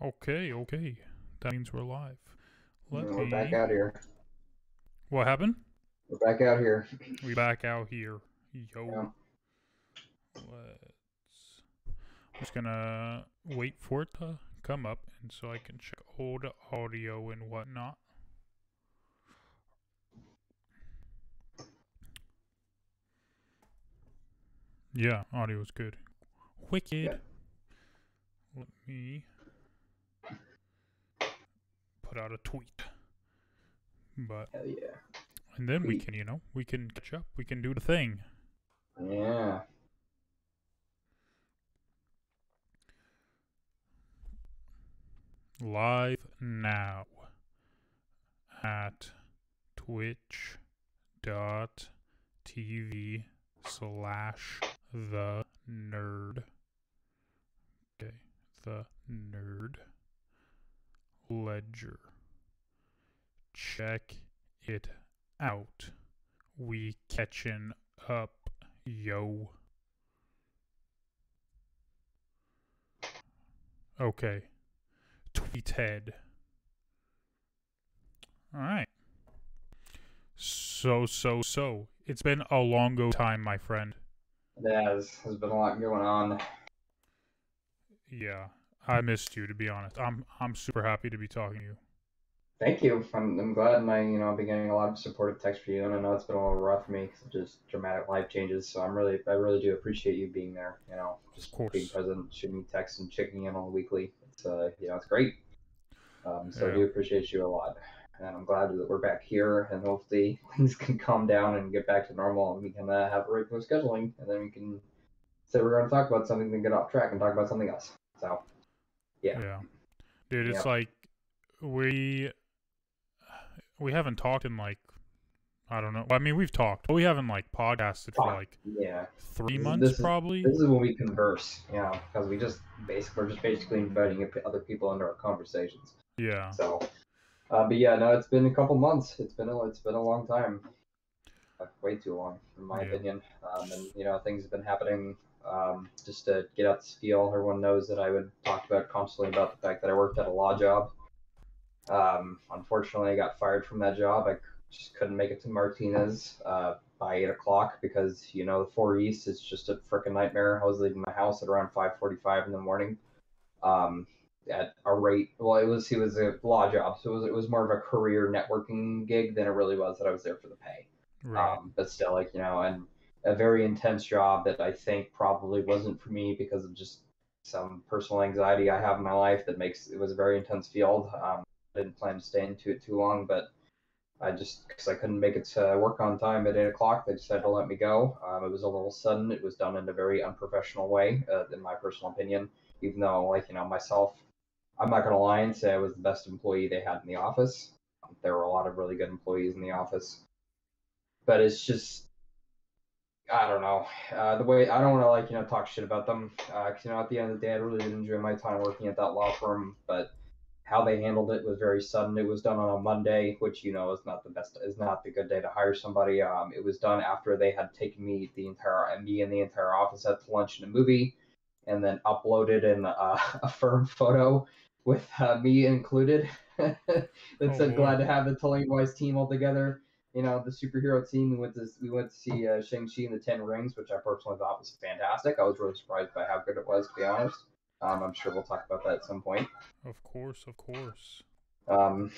Okay, okay. That means we're live. Let We're me. back out here. What happened? We're back out here. We back out here. Yo. Yeah. Let's. I'm just gonna wait for it to come up, and so I can check old audio and whatnot. Yeah, audio is good. Wicked. Let me put out a tweet. But Hell yeah. and then we can, you know, we can catch up. We can do the thing. Yeah. live now at twitch dot tv slash the nerd okay the nerd ledger check it out we catching up yo okay tweeted. All right. So so so. It's been a longo time, my friend. There has, There's been a lot going on. Yeah, I missed you to be honest. I'm I'm super happy to be talking to you. Thank you. I'm, I'm glad my, you know, I've been getting a lot of supportive text for you, and I know it's been a little rough for me because of just dramatic life changes. So I'm really, I really do appreciate you being there. You know, just being present, shooting me texts, and checking in on weekly. It's, uh, you know, it's great. Um, so I do appreciate you a lot, and I'm glad that we're back here, and hopefully things can calm down and get back to normal, and we can uh, have a regular scheduling, and then we can say we're going to talk about something, then get off track and talk about something else. So, Yeah. Yeah. Dude, it's like we we haven't talked in like I don't know. I mean, we've talked, but we haven't like podcasted for like yeah. three This- months is- probably. This is when we converse, you know, because we just basically we're just basically inviting other people into our conversations. Yeah. So, uh, but yeah, no, it's been a couple months. It's been a it's been a long time, like way too long, in my Yeah. opinion. Um, and you know, things have been happening. Um, just to get out the feel, everyone knows that I would talk about constantly about the fact that I worked at a law job. Um, unfortunately, I got fired from that job. I just couldn't make it to Martinez uh, by eight o'clock because you know the four east is just a freaking nightmare. I was leaving my house at around five forty-five in the morning. Um, at a rate, well, it was it was a law job, so it was it was more of a career networking gig than it really was that I was there for the pay. Right. Um, but still, like you know, and a very intense job that I think probably wasn't for me because of just some personal anxiety I have in my life that makes it was a very intense field. Um, I didn't plan to stay into it too long, but I just because I couldn't make it to work on time at eight o'clock, they decided to let me go. Um, it was a little sudden. It was done in a very unprofessional way, uh, in my personal opinion. Even though, like you know, myself, I'm not gonna lie and say I was the best employee they had in the office. There were a lot of really good employees in the office, but it's just I don't know uh, the way I don't want to like you know talk shit about them because you know at the end of the day I really did enjoy my time working at that law firm, but how they handled it was very sudden. It was done on a Monday, which you know is not the best is not the good day to hire somebody. Um, it was done after they had taken me the entire me and the entire office out to lunch and a movie, and then uploaded in uh, a firm photo with uh, me included that Oh, said boy. glad to have the Tully Wise team all together you know, the superhero team. We went to we went to see uh, Shang Chi and the Ten Rings, which I personally thought was fantastic. I was really surprised by how good it was, to be honest. Um, I'm sure we'll talk about that at some point. Of course, of course. Um,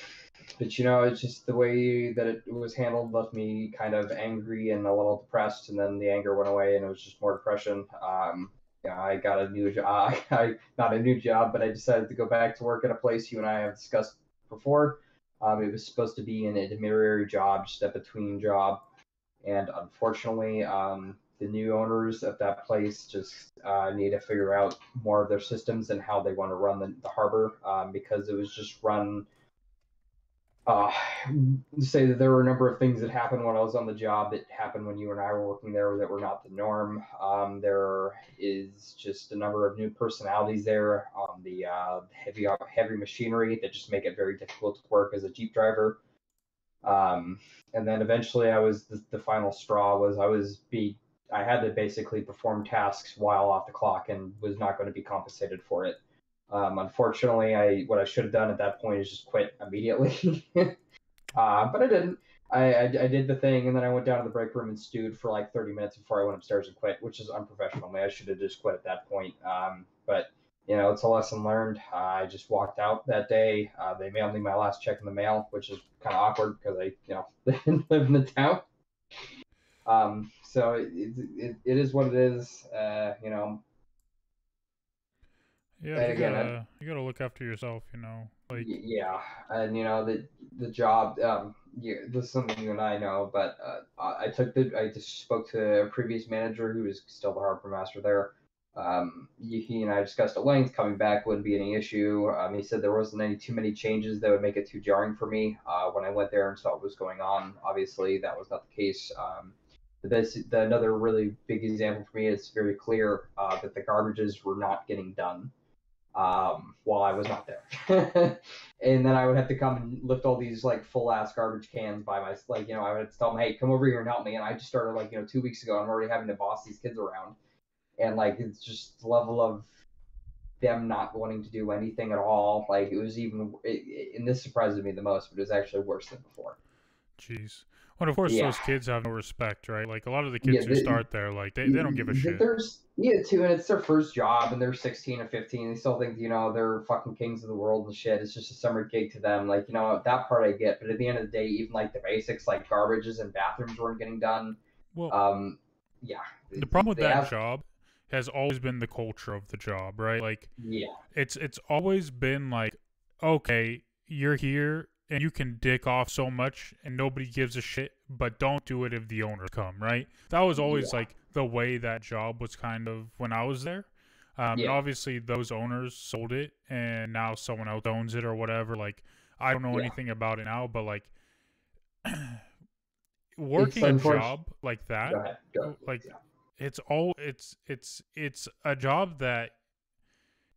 but you know, it's just the way that it was handled left me kind of angry and a little depressed, and then the anger went away, and it was just more depression. Um, yeah, I got a new job. I not a new job, but I decided to go back to work at a place you and I have discussed before. Um, it was supposed to be an intermediary job, just a between job, and unfortunately, um, the new owners of that place just uh, need to figure out more of their systems and how they want to run the, the harbor um, because it was just run uh, say that there were a number of things that happened when I was on the job that happened when you and I were working there that were not the norm. Um, there is just a number of new personalities there on the uh, heavy heavy machinery that just make it very difficult to work as a jeep driver. Um, and then eventually, I was the, the final straw was I was be I had to basically perform tasks while off the clock and was not going to be compensated for it. Um, unfortunately, I what I should have done at that point is just quit immediately. uh, but I didn't. I, I, I did the thing, and then I went down to the break room and stewed for like 30 minutes before I went upstairs and quit, which is unprofessional. I should have just quit at that point. Um, but you know, it's a lesson learned. Uh, I just walked out that day. Uh, they mailed me my last check in the mail, which is kind of awkward because I, you know, didn't live in the town. Um, so it, it, it is what it is. Uh, you know, Yeah, you again, gotta you gotta look after yourself. You know, like yeah, and you know the the job. Um, yeah, this is something you and I know, but uh, I took the. I just spoke to a previous manager who is still the harbor master there. Um, he he and I discussed at length. Coming back wouldn't be any issue. Um, he said there wasn't any too many changes that would make it too jarring for me. Uh, when I went there and saw what was going on, obviously that was not the case. Um, the best, the, another really big example for me is very clear uh, that the garbages were not getting done um, while I was not there. and then I would have to come and lift all these like full ass garbage cans by my like you know I would tell them hey come over here and help me and I just started like you know two weeks ago I'm already having to boss these kids around and like it's just the level of them not wanting to do anything at all like it was even it, it, and this surprised me the most but it was actually worse than before Jeez. Well, of course, Yeah. those kids have no respect, right? Like a lot of the kids Yeah, who they- start there, like they, they don't give a shit. There's yeah, too, and it's their first job, and they're 16 or 15. They still think you know they're fucking kings of the world and shit. It's just a summer gig to them. Like you know that part I get, but at the end of the day, even like the basics, like garbages and bathrooms weren't getting done. Well, Um, yeah. the problem with that have- job has always been the culture of the job, right? Like Yeah, it's it's always been like, okay, you're here and you can dick off so much and nobody gives a shit, but don't do it if the owners come, right? That was always Yeah. like the way that job was kind of when I was there. Um, and Yeah. obviously those owners sold it and now someone else owns it or whatever. Like I don't know Yeah. anything about it now, but like working a job like that go ahead. Go. like Yeah. it's all it's it's it's a job that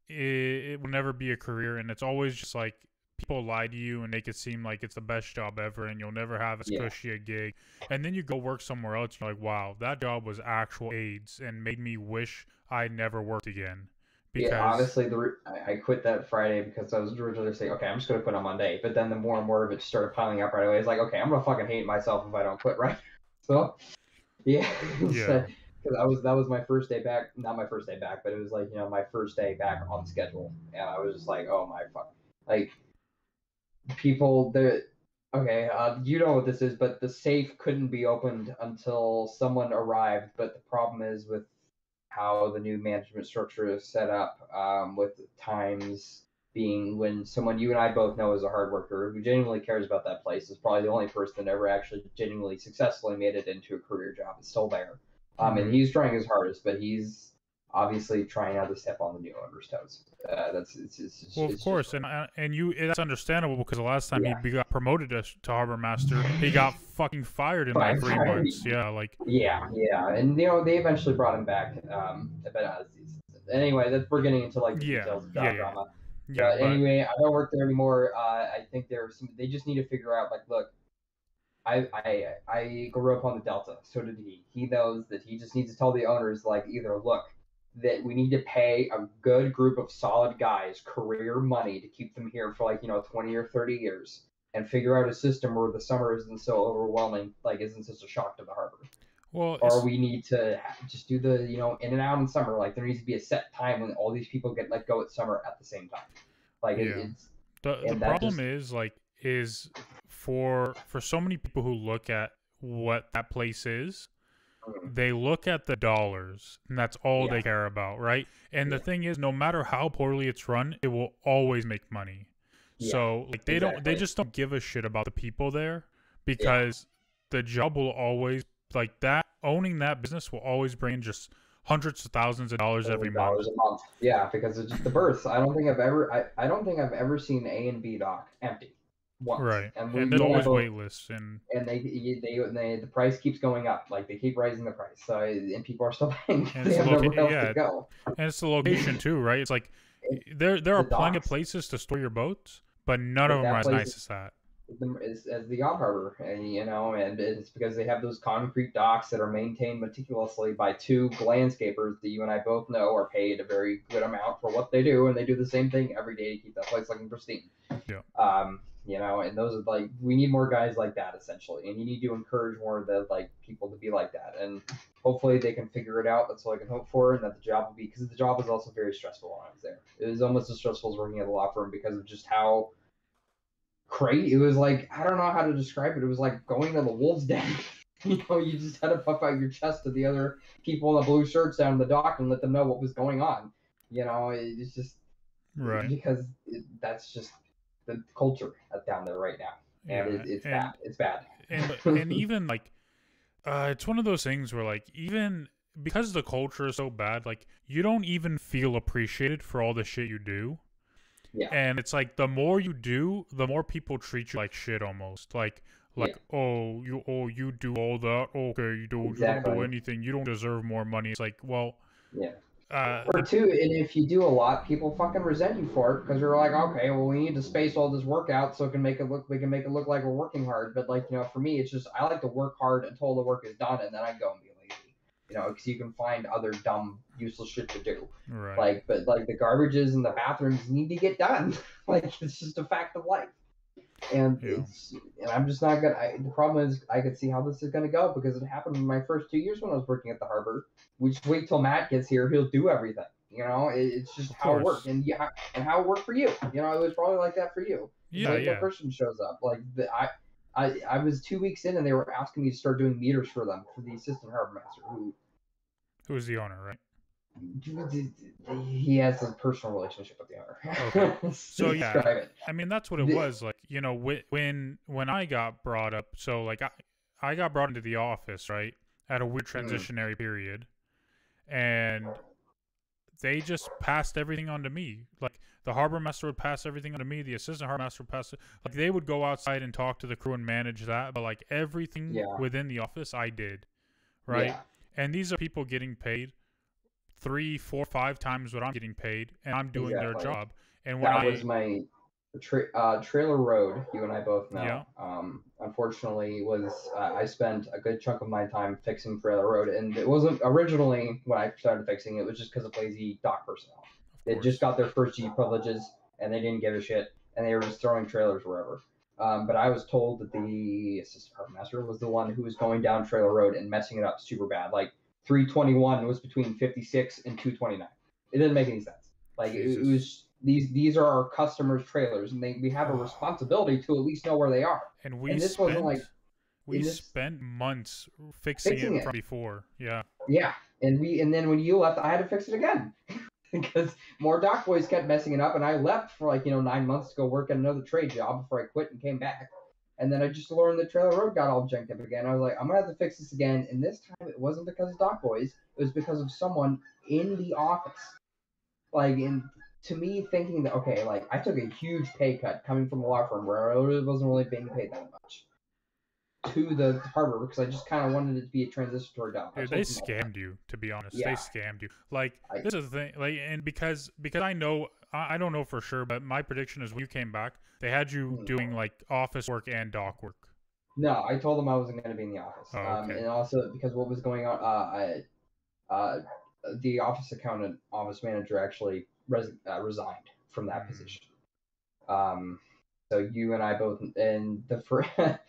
it, it will never be a career and it's always just like people lie to you and make it seem like it's the best job ever and you'll never have as Yeah. cushy a gig and then you go work somewhere else you're like wow that job was actual aids and made me wish i never worked again because Yeah, honestly, the re- I, quit that Friday because I was originally saying, okay, I'm just gonna quit on Monday. But then the more and more of it started piling up right away. It's like, okay, I'm gonna fucking hate myself if I don't quit right. So, yeah, Yeah. because I was that was my first day back, not my first day back, but it was like you know my first day back on schedule, and I was just like, oh my fuck, like people the okay, uh, you know what this is, but the safe couldn't be opened until someone arrived. But the problem is with how the new management structure is set up, um, with times being when someone you and I both know is a hard worker who genuinely cares about that place is probably the only person that ever actually genuinely successfully made it into a career job. It's still there. Um, and Mhm. he's trying his hardest, but he's obviously trying not to step on the new owner's toes. Uh, that's it's, it's, it's well, of it's just- course, and uh, and you that's understandable because the last time Yeah. he got promoted to, to harbor master, he got fucking fired in like three months. Yeah, like Yeah, yeah, and you know they eventually brought him back. Um, but uh, anyway, that we're getting into like the Yeah, details of yeah, yeah. drama. yeah, but but- anyway, I don't work there anymore. Uh, I think there's some. They just need to figure out like, look, I I I grew up on the Delta. So did he. He knows that he just needs to tell the owners like either look that we need to pay a good group of solid guys career money to keep them here for like you know 20 or 30 years and figure out a system where the summer isn't so overwhelming like isn't such a shock to the harbor. Well, or we need to just do the you know in and out in summer. Like there needs to be a set time when all these people get let go at summer at the same time. Like it, Yeah. it's the, the problem just- is like is for for so many people who look at what that place is Mm. they look at the dollars and that's all Yeah. they care about right? And the thing is no matter how poorly it's run it will always make money. Yeah, so like they don't they just don't give a shit about the people there because the job will always like that owning that business will always bring just hundreds of thousands of dollars every month dollars month. yeah because it's just the berths i don't think i've ever i, I don't think i've ever seen a and b dock empty once right and, we, and there's always both- wait lists and and they, they, they, they, the price keeps going up. Like they keep raising the price. So and people are still paying. And they it's have loca- yeah, to go. and it's the location too right it's like there there are the plenty of places to store your boats but none of them are as nice as that the, as, as the yacht harbor, and you know, and it's because they have those concrete docks that are maintained meticulously by two landscapers that you and I both know are paid a very good amount for what they do, and they do the same thing every day to keep that place looking pristine. Yeah. Um, you know, and those are like we need more guys like that essentially, and you need to encourage more of the like people to be like that, and hopefully they can figure it out. That's all I can hope for, and that the job will be because the job was also very stressful when I was there. It was almost as stressful as working at a law firm because of just how crazy. It was like I don't know how to describe it. It was like going to the wolves' den. you know, you just had to puff out your chest to the other people in the blue shirts down in the dock and let them know what was going on. You know, it's just Right. because it, that's just the culture down there right now, and Yeah, it, it's and- bad. It's bad. and and even like uh it's one of those things where like even because the culture is so bad like you don't even feel appreciated for all the shit you do Yeah. and it's like the more you do the more people treat you like shit almost like like oh you oh you do all that okay you don't, you don't do anything you don't deserve more money it's like well Yeah. Uh Or two, and if you do a lot, people fucking resent you for it because they're like, okay, well, we need to space all this work out so it can make it look, we can make it look like we're working hard. But like, you know, for me, it's just I like to work hard until the work is done, and then I go and be lazy. You know, because you can find other dumb, useless shit to do. right Like, but like the garbages and the bathrooms need to get done. like, it's just a fact of life. And Yeah. it's, and I'm just not gonna. I, the problem is, I could see how this is gonna go because it happened in my first two years when I was working at the harbor. We just wait till Matt gets here; he'll do everything. You know, it, it's just Of how it course. worked, and yeah, and how it worked for you. You know, it was probably like that for you. yeah Like, yeah The person shows up. Like the, I, I, I was two weeks in, and they were asking me to start doing meters for them for the assistant harbor master, who who's the owner right he has a personal relationship with the owner. Okay. So, yeah. I mean, that's what it was like. You know, whe- when when I got brought up, so like I I got brought into the office right at a weird Mhm. transitionary period, and they just passed everything on to me. Like the harbor master would pass everything on to me. The assistant harbor master would pass it. Like they would go outside and talk to the crew and manage that. But like everything Yeah. within the office, I did, right? Yeah. And these are people getting paid three, four, five times what I'm getting paid, and I'm doing their job. And when that I was my tra- uh, trailer road. You and I both know. Yeah. Um, unfortunately, was uh, I spent a good chunk of my time fixing trailer road, and it wasn't originally when I started fixing it. It was just because of lazy dock personnel. They just got their first G privileges, and they didn't give a shit, and they were just throwing trailers wherever. Um, but I was told that the assistant master was the one who was going down trailer road and messing it up super bad. Like 321 was between 56 and 229. It didn't make any sense. Like it, it was these these are our customers' trailers, and they we have a responsibility to at least know where they are. and we and this spent wasn't like- we this- spent months fixing, Fixing it, it. from before. Yeah, Yeah, and we and then when you left, I had to fix it again because more dock boys kept messing it up, and I left for like you know nine months to go work at another trade job before I quit and came back. And then I just learned the trailer road got all janked up again. I was like, I'm gonna have to fix this again. And this time it wasn't because of dock boys; it was because of someone in the office. Like, and to me, thinking that okay, like I took a huge pay cut coming from a law firm where I really wasn't really being paid that much to the harbor because I just kind of wanted it to be a transitory job. Dude, they them all that. scammed you. To be honest, Yeah. they scammed you. Like I- this is the thing. Like, and because because I know I, don't know for sure, but my prediction is when you came back, they had you Hmm. doing like office work and dock work. No, I told them I wasn't going to be in the office. Oh, um, and also because what was going on, uh, I, uh, the office accountant, office manager actually res- uh, resigned from that Mm. position. Um, so you and I both, and the fir-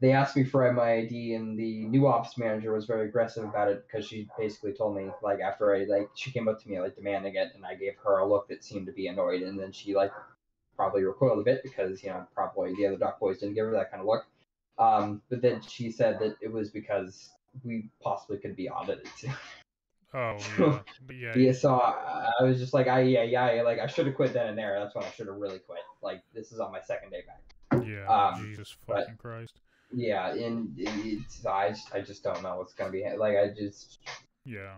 they asked me for my ID, and the new office manager was very aggressive about it because she basically told me like after I like she came up to me like demanding it, and I gave her a look that seemed to be annoyed, and then she like probably recoiled a bit because you know probably the other dock boys didn't give her that kind of look. Um, but then she said that it was because we possibly could be audited. Oh yeah, but yeah, yeah, so I, I was just like, I yeah yeah like I should have quit then and there. That's when I should have really quit. Like this is on my second day back. yeah. um, Jesus but- fucking Christ. Yeah, and it's I just, I just don't know what's gonna be like. I just Yeah.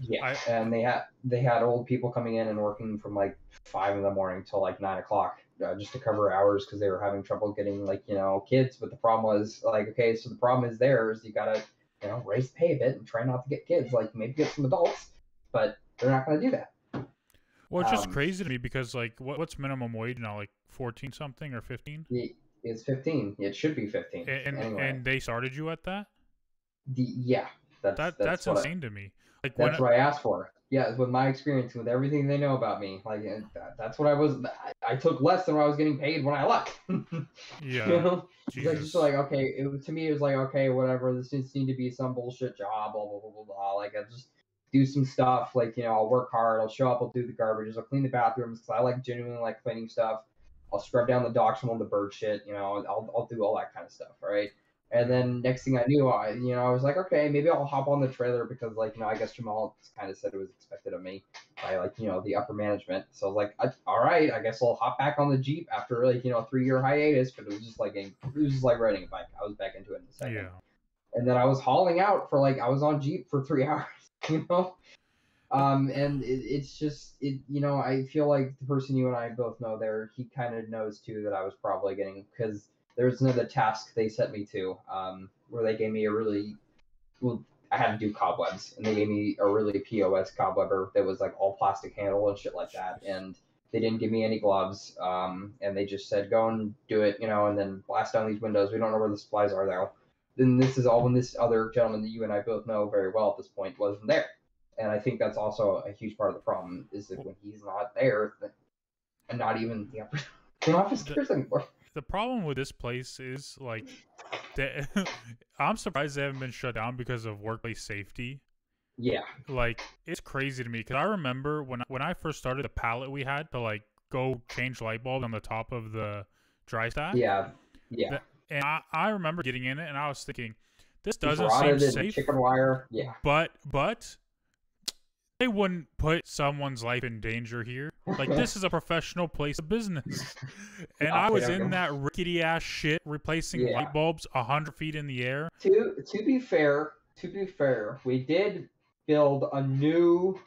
yeah, I- and they had they had old people coming in and working from like five in the morning till like nine o'clock uh, just to cover hours because they were having trouble getting like you know kids. But the problem was like okay, so the problem is theirs. you gotta you know raise the pay a bit and try not to get kids. Like maybe get some adults, but they're not gonna do that. Well, it's just Um, crazy to me because like what, what's minimum wage now? Like fourteen something or fifteen? It, It's 15. It should be 15. And and, anyway, and they started you at that. the, yeah, that's That that's, that's, what I- insane to me. Like that's what I asked for. Yeah, with my experience, with everything they know about me, like that, that's what I was. I, I took less than what I was getting paid when I left. yeah, you know, like just like okay, it to me it was like okay, whatever. This just need to be some bullshit job, blah blah blah blah blah. Like I just do some stuff, like you know, I'll work hard, I'll show up, I'll do the garbage, I'll clean the bathrooms because I like genuinely like cleaning stuff. I'll scrub down the docks from all the bird shit, you know, I'll I'll do all that kind of stuff, right? And then next thing I knew, I you know I was like, okay, maybe I'll hop on the trailer because like you know I guess Jamal kind of said it was expected of me by like you know the upper management. So I was like, all right, I guess I'll hop back on the Jeep after like you know a three year hiatus. But it was just like it was just like riding a bike. I was back into it in a second. yeah. And then I was hauling out for like I was on Jeep for three hours, you know. Um, and it, it's just it, you know, I feel like the person you and I both know there, he kind of knows too that I was probably getting because there was another task they set me to, um, where they gave me a really, well, I had to do cobwebs, and they gave me a really POS cobwebber that was like all plastic handle and shit like that, and they didn't give me any gloves, um, and they just said go and do it, you know, and then blast down these windows. We don't know where the supplies are though. Then this is all when this other gentleman that you and I both know very well at this point wasn't there, and I think that's also a huge part of the problem is that when he's not there, th- and not even the upper the officers anymore. The problem with this place is like, they, I'm surprised they haven't been shut down because of workplace safety. Yeah, Like it's crazy to me because I remember when when I first started the pallet we had to like go change light bulbs on the top of the dry stack. yeah, yeah. That- And I, I remember getting in it and I was thinking, this doesn't seem safe. chicken wire. Yeah, But but they wouldn't put someone's life in danger here. Like this is a professional place of business. And I was in that rickety ass shit replacing Yeah. light bulbs a hundred feet in the air. to to be fair, to be fair, we did build a new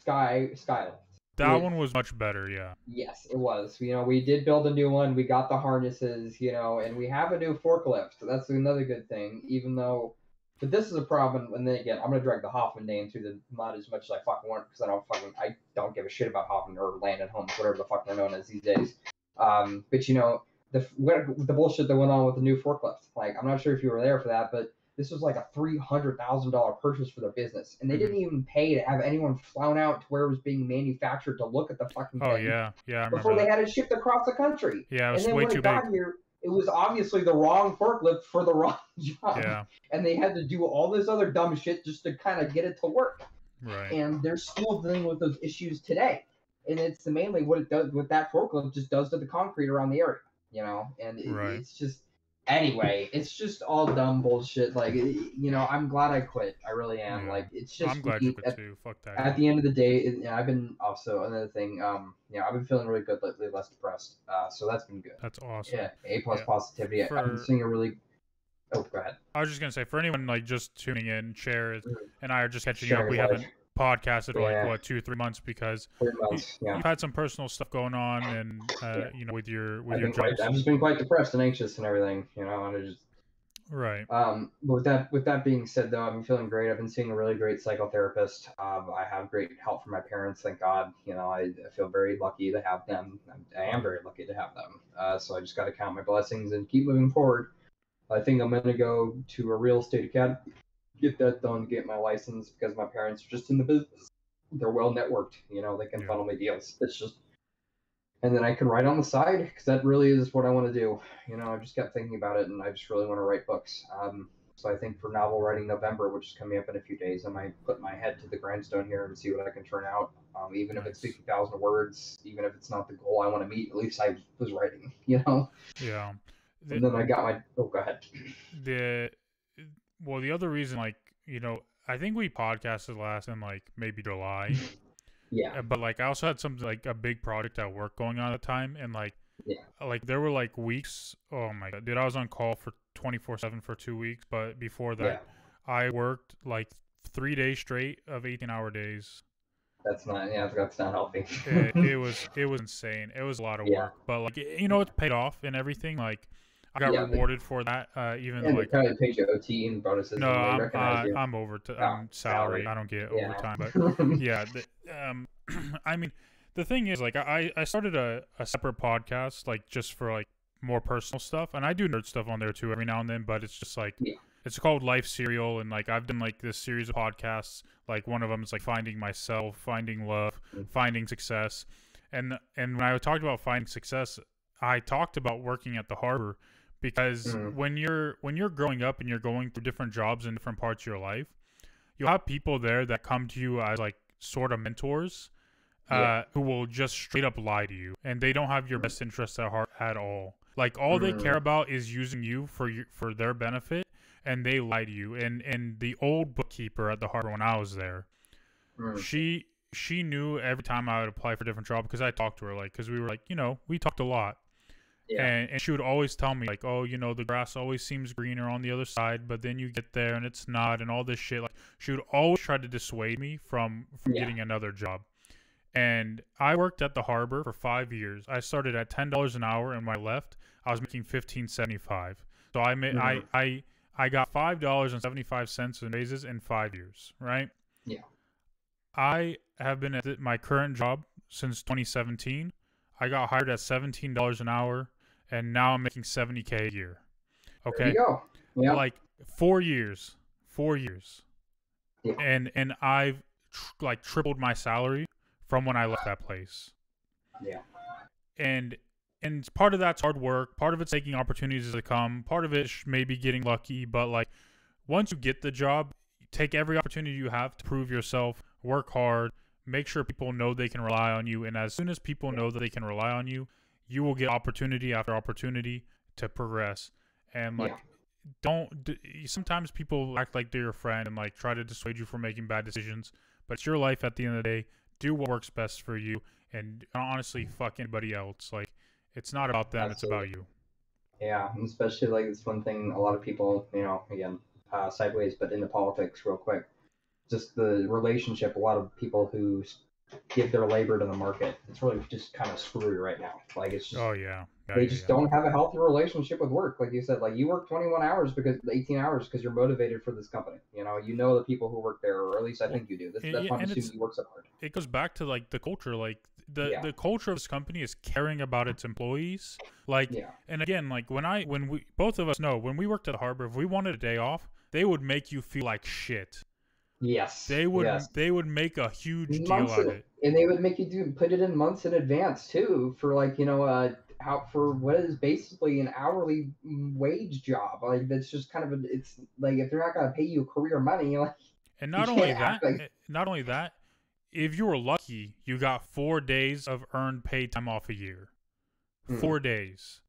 sky skylight. That Yeah. one was much better, yeah. Yes, it was. You know, we did build a new one. We got the harnesses, you know, and we have a new forklift. That's another good thing. Even though, but this is a problem. And then again, I'm gonna drag the Hoffman name through the mud as much as I fucking want because I don't fucking I don't give a shit about Hoffman or Landon Homes, whatever the fuck they're known as these days. Um, but you know, the what, the bullshit that went on with the new forklift. Like, I'm not sure if you were there for that, but this was like a three hundred thousand dollar purchase for their business, and they didn't even pay to have anyone flown out to where it was being manufactured to look at the fucking Oh thing yeah, yeah, I before they that. had it shipped across the country. Yeah, it And was then way when too it big. got here, it was obviously the wrong forklift for the wrong job. Yeah, And they had to do all this other dumb shit just to kind of get it to work. right. And they're still dealing with those issues today. And it's mainly what it does, what that forklift just does to the concrete around the area, you know? And it, Right. it's just, anyway, it's just all dumb bullshit. Like, you know, I'm glad I quit. I really am. Yeah. Like, it's just, I'm glad you at- quit too. Fuck that. at the end of the day, it, yeah, I've been also another thing. Um, yeah, I've been feeling really good lately, less depressed. Uh, so that's been good. That's awesome. Yeah, A plus Yeah. positivity. I- I've been For- seeing a really. Oh, go ahead. I was just gonna say for anyone like just tuning in, Chair Mhm. and I are just catching Sharing up. We haven't life. Haven't podcasted for Yeah. like what two, three months because Three months. Yeah. you've had some personal stuff going on, and uh, Yeah. you know with your with I've, your been quite. I've just been quite depressed and anxious and everything, you know. And it just, Right. um, but with that, with that being said, though, I'm feeling great. I've been seeing a really great psychotherapist. Um, I have great help from my parents, thank God. You know, I, I feel very lucky to have them. I'm- I am very lucky to have them. Uh, so I just got to count my blessings and keep moving forward. I think I'm gonna go to a real estate academy, get that done, get my license because my parents are just in the business. They're well networked, you know. They can Yeah. funnel me deals. It's just, and then I can write on the side because that really is what I want to do. You know, I just kept thinking about it, and I just really want to write books. Um, so I think for novel writing November, which is coming up in a few days, I might put my head to the grindstone here and see what I can turn out. Um, even if it's Nice. fifty thousand words, even if it's not the goal I want to meet, at least I was writing. You know. Yeah. And then I got my. Oh, go ahead. the well, the other reason, like you know, I think we podcasted last in like maybe July, Yeah. Uh, but like I also had some like a big project at work going on at the time, and like Yeah. like there were like weeks. Oh my god, dude! I was on call for twenty four seven for two weeks, but before that, Yeah. I worked like three days straight of eighteen hour days. That's not. Yeah, that's not healthy. It, it was it was insane. It was a lot of Yeah. work, but like you know, it's paid off and everything. Like I got Yeah, but- rewarded for that. Uh, even and like probably paid you OT and bonuses. no, and I'm uh. I'm over to Oh, I'm salary. salary. I don't get Yeah. overtime, but yeah the, um i mean the thing is like i i started a, a separate podcast like just for like more personal stuff, and I do nerd stuff on there too every now and then. But it's just like Yeah. it's called Life Serial, and like I've done like this series of podcasts. Like one of them is like finding myself, finding love, Mm. finding success, and and when I talked about finding success, I talked about working at the harbor because Mhm. when you're when you're growing up and you're going through different jobs in different parts of your life, you'll have people there that come to you as like sort of mentors uh, Yeah. who will just straight up lie to you and they don't have your best interests at heart at all like all they care Mhm. about is using you for your, for their benefit and they lie to you and and the old bookkeeper at the harbor when i was there Mm. she she knew every time i would apply for a different job because i talked to her like because we were like you know we talked a lot Yeah. and, and she would always tell me like oh you know the grass always seems greener on the other side but then you get there and it's not and all this shit like she would always try to dissuade me from from Yeah. getting another job and i worked at the harbor for five years i started at ten dollars an hour and when i left i was making fifteen seventy five so i made Mhm. i i i got five dollars and seventy five cents in raises in five years right Yeah. i have been at my current job since 2017 i got hired at $17 an hour and now i'm making 70k a year. There okay? you go. Yeah. like four years four years. Yeah. and and i've tr- like tripled my salary from when i left that place. Yeah. and and part of that's hard work. Part of it's taking opportunities as they come. Part of it maybe getting lucky. But like once you get the job take every opportunity you have to prove yourself work hard make sure people know they can rely on you. And as soon as people know that they can rely on you you will get opportunity after opportunity to progress. And like Yeah. don't d- sometimes people act like they're your friend and like try to dissuade you from making bad decisions but it's your life at the end of the day. Do what works best for you and honestly fuck anybody else. Like it's not about them it's about you. Yeah, especially like it's one thing a lot of people, you know, again, uh, sideways, but into politics real quick. Just the relationship, a lot of people who give their labor to the market, it's really just kind of screwy right now. Like it's just, oh yeah, Yeah, they yeah, just yeah. don't have a healthy relationship with work. Like you said, like you work 21 hours because 18 hours because you're motivated for this company. You know, you know the people who work there, or at least I think you do. And- that's yeah, why I'm and assuming it's- you work so hard. it goes back to like the culture like the the culture of this company is caring about its employees like and again like when i when we both of us know when we worked at the harbor if we wanted a day off they would make you feel like shit yes, they would yes. they would make a huge deal months out of it and they would make you do put it in months in advance too for like you know uh how for what is basically an hourly wage job like that's just kind of a, it's like if they're not going to pay you career money like And not only that, like- eh, not only that, if you were lucky, you got four days of earned paid time off a year. Hmm. Four days.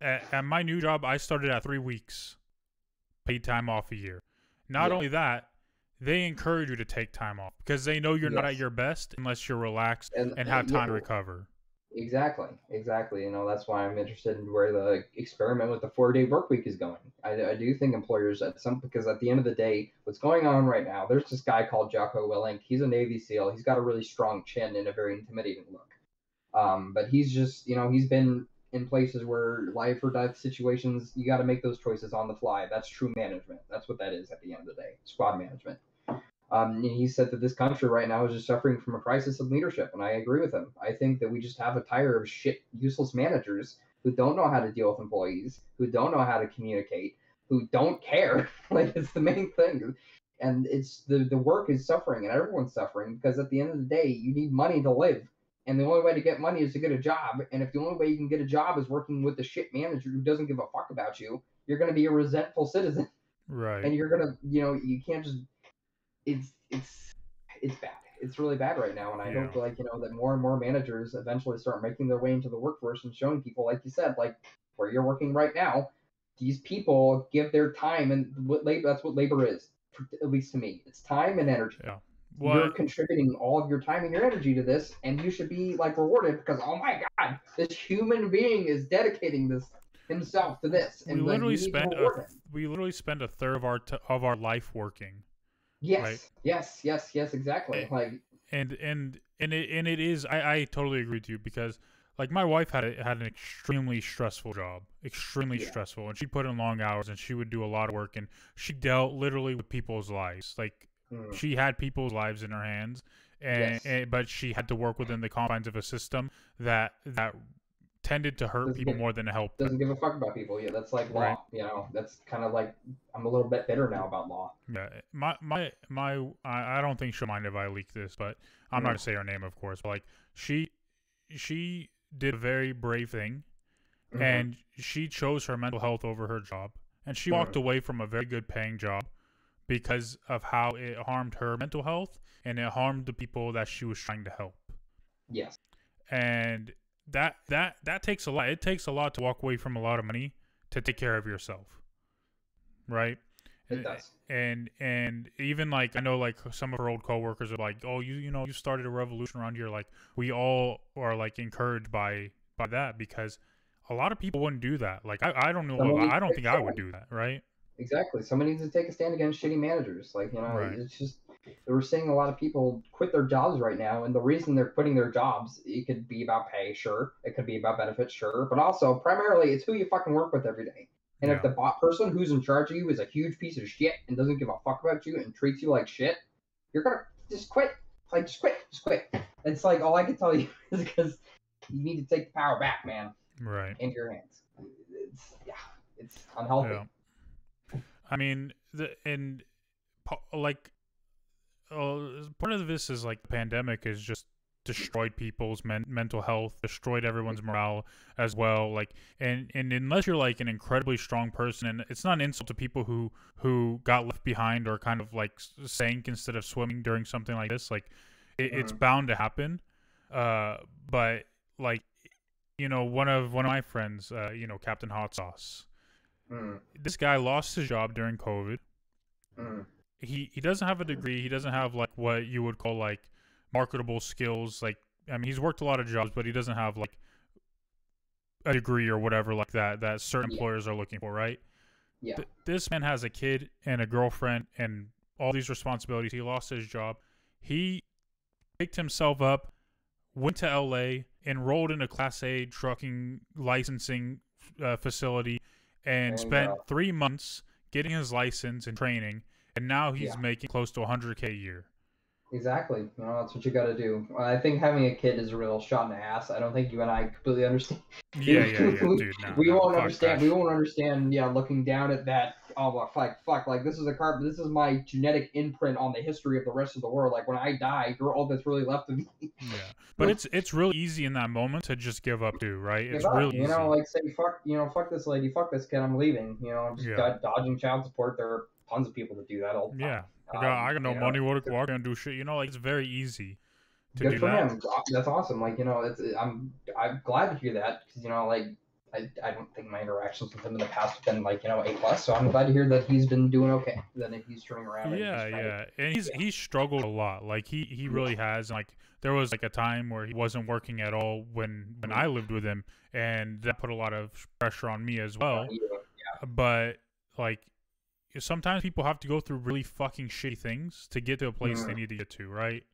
At, at my new job, I started at three weeks paid time off a year. Not Yeah. only that, they encourage you to take time off because they know you're not at your best unless you're relaxed and, and have time to recover. exactly exactly you know that's why i'm interested in where the experiment with the four day work week is going. I, I do think employers at some because at the end of the day what's going on right now there's this guy called jocko willink. He's a navy seal. He's got a really strong chin and a very intimidating look. Um, but he's just you know he's been in places where life or death situations you got to make those choices on the fly. That's true management. That's what that is at the end of the day squad management um, he said that this country right now is just suffering from a crisis of leadership, and I agree with him. I think that we just have a tire of shit, useless managers who don't know how to deal with employees, who don't know how to communicate, who don't care. like it's the main thing, and it's the the work is suffering, and everyone's suffering because at the end of the day, you need money to live, and the only way to get money is to get a job. And if the only way you can get a job is working with a shit manager who doesn't give a fuck about you, you're going to be a resentful citizen Right. and you're gonna you know you can't just it's it's it's bad it's really bad right now and i Yeah. hope like you know that more and more managers eventually start making their way into the workforce and showing people like you said like where you're working right now these people give their time and what labor that's what labor is at least to me it's time and energy Yeah. you're contributing all of your time and your energy to this and you should be like rewarded because oh my god this human being is dedicating this himself to this we and like, literally we spend a, we literally spend a third of our t- of our life working. Yes, Right. yes, yes, yes, exactly. Eh, Like, and and and it and it is I, I totally agree with you because like my wife had a, had an extremely stressful job extremely Yeah. stressful and she put in long hours and she would do a lot of work and she dealt literally with people's lives like mm, she had people's lives in her hands and, Yes. and but she had to work within the confines of a system that that tended to hurt Doesn't people get- more than to help. doesn't give a fuck about people. Yeah, that's like law. Right. You know, that's kind of like I'm a little bit bitter now about law. Yeah, my my my. I, I don't think she'll mind if I leak this, but I'm not gonna say her name, of course. But like she, she did a very brave thing, Mhm. and she chose her mental health over her job, and she walked away from a very good paying job because of how it harmed her mental health and it harmed the people that she was trying to help. yes, and that that that takes a lot. It takes a lot to walk away from a lot of money to take care of yourself, right? it does. and and even like I know like some of her old coworkers are like, oh, you you know you started a revolution around here. Like we all are like encouraged by by that because a lot of people wouldn't do that. Like I, I don't know Someone I don't think I would do that, right? Exactly. Somebody needs to take a stand against shitty managers. Like, you know, Right. it's just we're seeing a lot of people quit their jobs right now, and the reason they're quitting their jobs, it could be about pay, sure. It could be about benefits, sure. But also, primarily, it's who you fucking work with every day. And if the bot person who's in charge of you is a huge piece of shit and doesn't give a fuck about you and treats you like shit, you're gonna just quit. Like, just quit. Just quit. It's like all I can tell you is because you need to take the power back, man, Right. into your hands. It's yeah, it's unhealthy. Yeah. I mean, the and like, uh, part of this is like the pandemic has just destroyed people's men- mental health, destroyed everyone's morale as well. Like, and and unless you're like an incredibly strong person, and it's not an insult to people who who got left behind or kind of like sank instead of swimming during something like this, like it, it's Mhm. bound to happen. Uh, but like, you know, one of one of my friends, uh, you know, Captain Hot Sauce Mm, this guy lost his job during COVID. mm. He he doesn't have a degree. He doesn't have like what you would call like marketable skills. Like I mean, he's worked a lot of jobs, but he doesn't have like a degree or whatever like that that certain Yeah. employers are looking for, right? Yeah. Th- this man has a kid and a girlfriend and all these responsibilities. He lost his job. He picked himself up, went to LA, enrolled in a Class A trucking licensing uh, facility, and There you spent go. three months getting his license and training. And now he's Yeah. making close to 100k a year. Exactly. You know, that's what you got to do. I think having a kid is a real shot in the ass. I don't think you and I completely understand. Yeah, yeah, yeah, we, dude. No, we no, won't understand. that We won't understand. Yeah, looking down at that. Oh, well, fuck, fuck. Like this is a carbon. This is my genetic imprint on the history of the rest of the world. Like when I die, you're all that's really left of me. Yeah, but it's it's really easy in that moment to just give up too, right? It's Give up, real you easy. know, like say fuck, you know, fuck this lady, fuck this kid, I'm leaving. You know, just Yeah. dodging child support. There are tons of people that do that all the time. yeah, I got, Um, I got no know, money. What what can I do? Shit, you know, like it's very easy to Good do for that. him. That's awesome. Like you know, it's I'm I'm glad to hear that because you know, like I, I don't think my interactions with him in the past have been like you know a plus. So I'm glad to hear that he's been doing okay. That he's turning around. and Yeah, to- yeah, and he's yeah. he's struggled a lot. Like he he really has. And like there was like a time where he wasn't working at all when when. I lived with him, and that put a lot of pressure on me as well. Yeah, But like sometimes people have to go through really fucking shitty things to get to a place they Mhm. need to get to, right?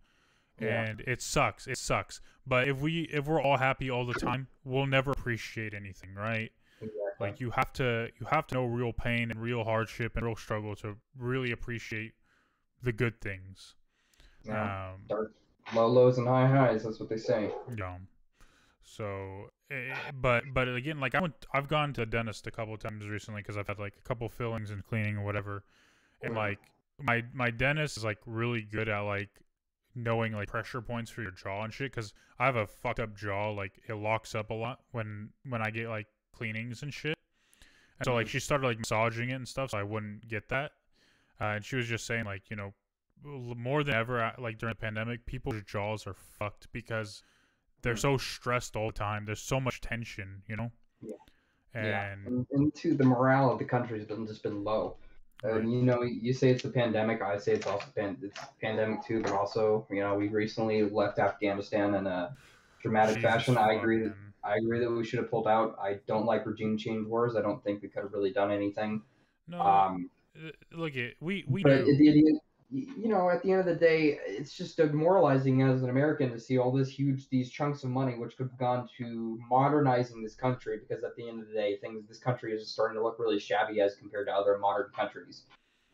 Yeah. And it sucks. It sucks. But if we if we're all happy all the time, we'll never appreciate anything, right? exactly. Like you have to you have to know real pain and real hardship and real struggle to really appreciate the good things. Yeah. Um, Dark low lows and high highs. That's what they say. yeah. So, but but again, like I went, I've gone to the dentist a couple of times recently because I've had like a couple fillings and cleaning or whatever, and Mhm. like my my dentist is like really good at like knowing like pressure points for your jaw and shit because I have a fucked up jaw. Like it locks up a lot when when I get like cleanings and shit. And so like she started like massaging it and stuff, so I wouldn't get that. Uh, and she was just saying like you know more than ever uh, like during the pandemic, people's jaws are fucked because they're Mm. so stressed all the time. There's so much tension, you know. Yeah. And yeah, and, and two, the morale of the country has been just been low. Uh, Right. You know, you say it's the pandemic. I say it's also pan- it's pandemic too, but also, you know, we recently left Afghanistan in a dramatic Jesus fashion. I agree that. I agree that we should have pulled out. I don't like regime change wars. I don't think we could have really done anything. No, Um, look it. We we but at the, end- you know, at the end of the day, it's just demoralizing as an American to see all this huge, these chunks of money which could have gone to modernizing this country. Because at the end of the day, things this country is starting to look really shabby as compared to other modern countries,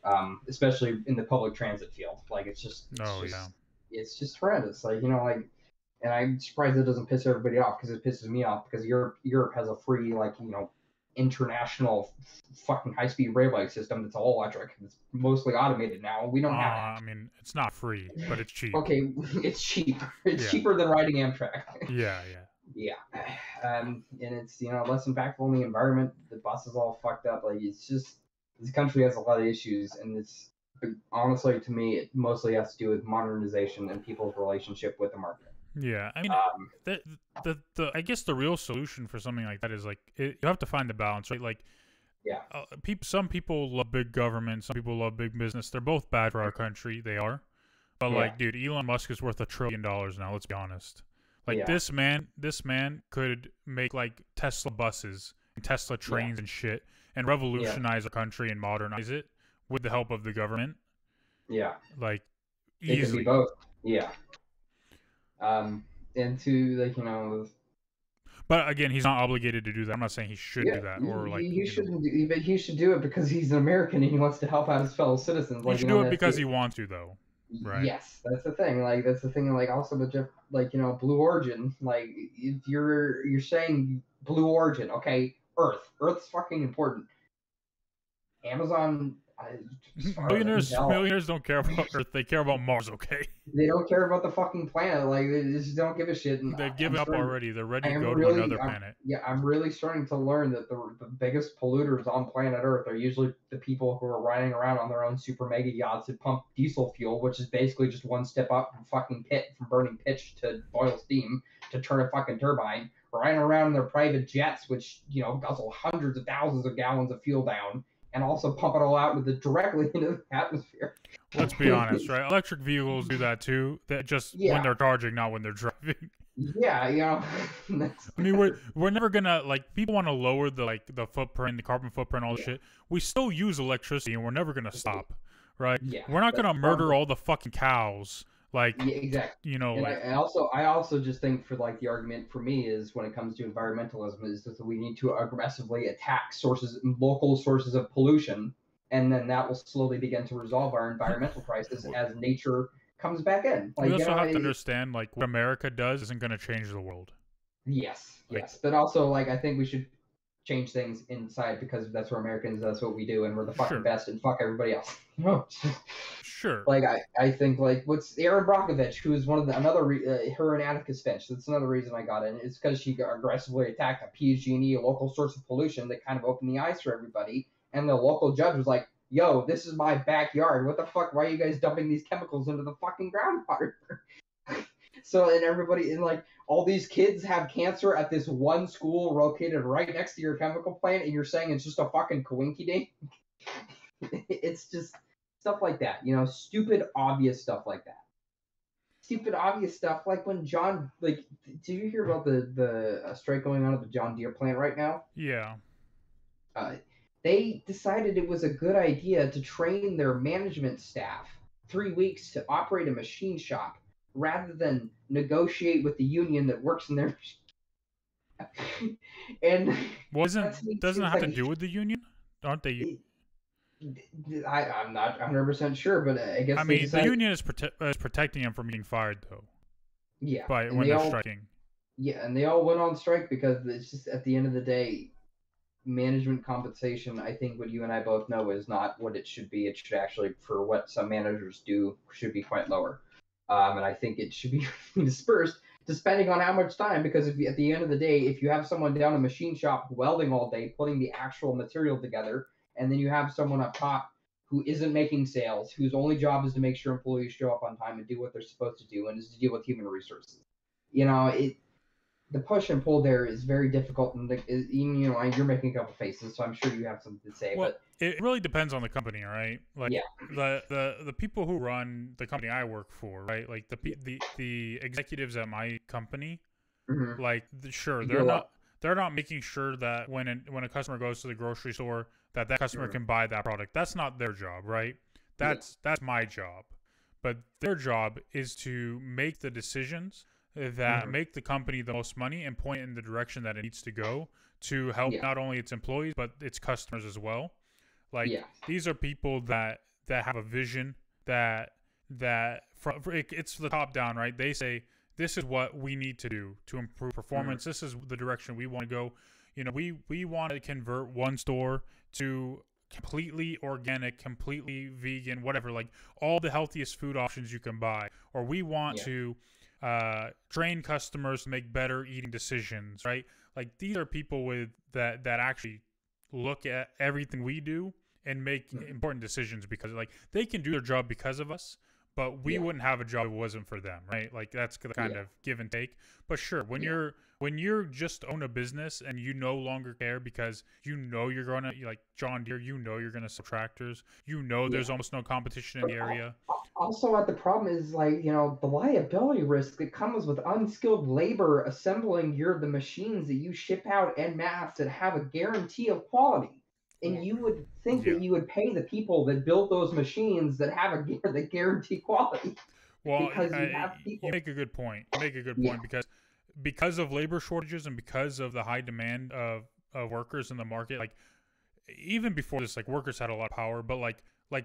um, especially in the public transit field. Like it's just, it's Oh, just, yeah. it's just horrendous. Like you know, like. and I'm surprised it doesn't piss everybody off because it pisses me off because Europe Europe has a free like you know international fucking high speed railway system that's all electric. It's mostly automated now. We don't Uh, have I mean, it's not free, but it's cheap. Okay, it's cheap. It's Yeah. cheaper than riding Amtrak. Yeah, yeah. yeah, um, and it's you know less impactful on the environment. The bus is all fucked up. Like it's just this country has a lot of issues, and it's honestly to me it mostly has to do with modernization and people's relationship with the market. Yeah, I mean, Um, the, the the I guess the real solution for something like that is like it, you have to find the balance, right? Like, Yeah. uh, peop, some people love big government, some people love big business. They're both bad for our country. They are, but Yeah. like, dude, Elon Musk is worth a trillion dollars now. Let's be honest. Like Yeah. this man, this man could make like Tesla buses and Tesla trains and shit, and revolutionize our country and modernize it with the help of the government. yeah. Like It could be easily. both. Yeah. Um, and like you know, But again, he's not obligated to do that. I'm not saying he should yeah, do that or like he shouldn't. Do, but he should do it because he's an American and he wants to help out his fellow citizens. He should you know, do it because he wants to, though. right. Yes, that's the thing. Like that's the thing. Like also with Jeff, like you know, Blue Origin. Like if you're you're saying Blue Origin, okay, Earth. Earth's fucking important. Amazon. I, as far as Millionaires, millionaires don't care about Earth. They care about Mars. Okay, They don't care about the fucking planet. Like they just don't give a shit. And they've given up starting- already. They're ready to go really- to another I'm- planet. Yeah, I'm really starting to learn that the, the biggest polluters on planet Earth are usually the people who are riding around on their own super mega yachts that pump diesel fuel, which is basically just one step up from fucking pit from burning pitch to boil steam to turn a fucking turbine. Riding around in their private jets, which you know guzzle hundreds of thousands of gallons of fuel down, and also pump it all out with it directly into the atmosphere. Let's be honest, right? Electric vehicles do that too. That just Yeah. when they're charging, not when they're driving. Yeah, you know. I mean, we're we're never gonna like people want to lower the like the footprint, the carbon footprint, all the Yeah. shit. We still use electricity, and we're never gonna stop, right? yeah, We're not gonna murder all the fucking cows, like Yeah, exactly. you know, And I, like I also, I also just think for like the argument for me is when it comes to environmentalism is that we need to aggressively attack sources, local sources of pollution, and then that will slowly begin to resolve our environmental crisis as nature comes back in. Like, we you also know, have to it- understand like what America does isn't gonna change the world. Yes, Like- yes, but also like I think we should change things inside because that's where Americans. That's what we do, and we're the fucking Sure. best, and fuck everybody else. Sure. like I, I think like what's Erin Brockovich, who's one of the another re, uh, her and Atticus Finch. That's another reason I got in. It's because she aggressively attacked a PG&E, a local source of pollution that kind of opened the eyes for everybody. And the local judge was like, "Yo, this is my backyard. What the fuck? Why are you guys dumping these chemicals into the fucking groundwater?" so and everybody and like all these kids have cancer at this one school located right next to your chemical plant, and you're saying it's just a fucking coinky dink. it's just stuff like that, you know, stupid, obvious stuff like that. Stupid, obvious stuff like when John, like, did you hear about the the uh, strike going on at the John Deere plant right now? yeah. Uh, they decided it was a good idea to train their management staff three weeks to operate a machine shop rather than negotiate with the union that works in their. and Well, That isn't seems- doesn't it have to do with the union? Aren't they? I, I'm not 100% sure, but I guess I mean, the union is, prote- is protecting them from getting fired though, yeah, by and when they they're all, striking. Yeah, and they all went on strike because it's just at the end of the day, management compensation. I think what you and I both know is not what it should be. It should actually, for what some managers do, should be quite lower. Um, and I think it should be dispersed depending on how much time. Because if you, at the end of the day, if you have someone down a machine shop welding all day, putting the actual material together, and then you have someone up top who isn't making sales, whose only job is to make sure employees show up on time and do what they're supposed to do, and is to deal with human resources. You know, it the push and pull there is very difficult, and the, is- you know, you're making a couple faces, so I'm sure you have something to say. Well, but It really depends on the company, right? Like Yeah. the, the the people who run the company I work for, right? Like the the the executives at my company, Mhm. like the, sure they're a not lot. they're not making sure that when an, when a customer goes to the grocery store that that customer Sure. can buy that product. That's not their job, right? That's that's my job. But their job is to make the decisions that Mhm. make the company the most money and point in the direction that it needs to go to help Yeah. not only its employees but its customers as well. Like yeah, these are people that that have a vision that that from it, it's the top down right they say this is what we need to do to improve performance. Mm-hmm. This is the direction we want to go. You know, we we want to convert one store to completely organic, completely vegan, whatever, like all the healthiest food options you can buy. Or we want Yeah. to uh, train customers to make better eating decisions, right? Like these are people with that that actually look at everything we do and make Mhm. important decisions because like they can do their job because of us but we Yeah. wouldn't have a job if it wasn't for them right like that's the kind Yeah. of give and take but sure when Yeah. you're when you're just own a business and you no longer care because you know you're gonna like john deere you know you're gonna sell tractors you know there's almost no competition in the But area Also, what the problem is, like you know, the liability risk that comes with unskilled labor assembling your the machines that you ship out en masse that have a guarantee of quality. And you would think Yeah. that you would pay the people that build those machines that have a gu- that guarantee quality. well because you I- have people- you make a good point you make a good Yeah. point because because of labor shortages and because of the high demand of, of workers in the market like even before this like workers had a lot of power but like like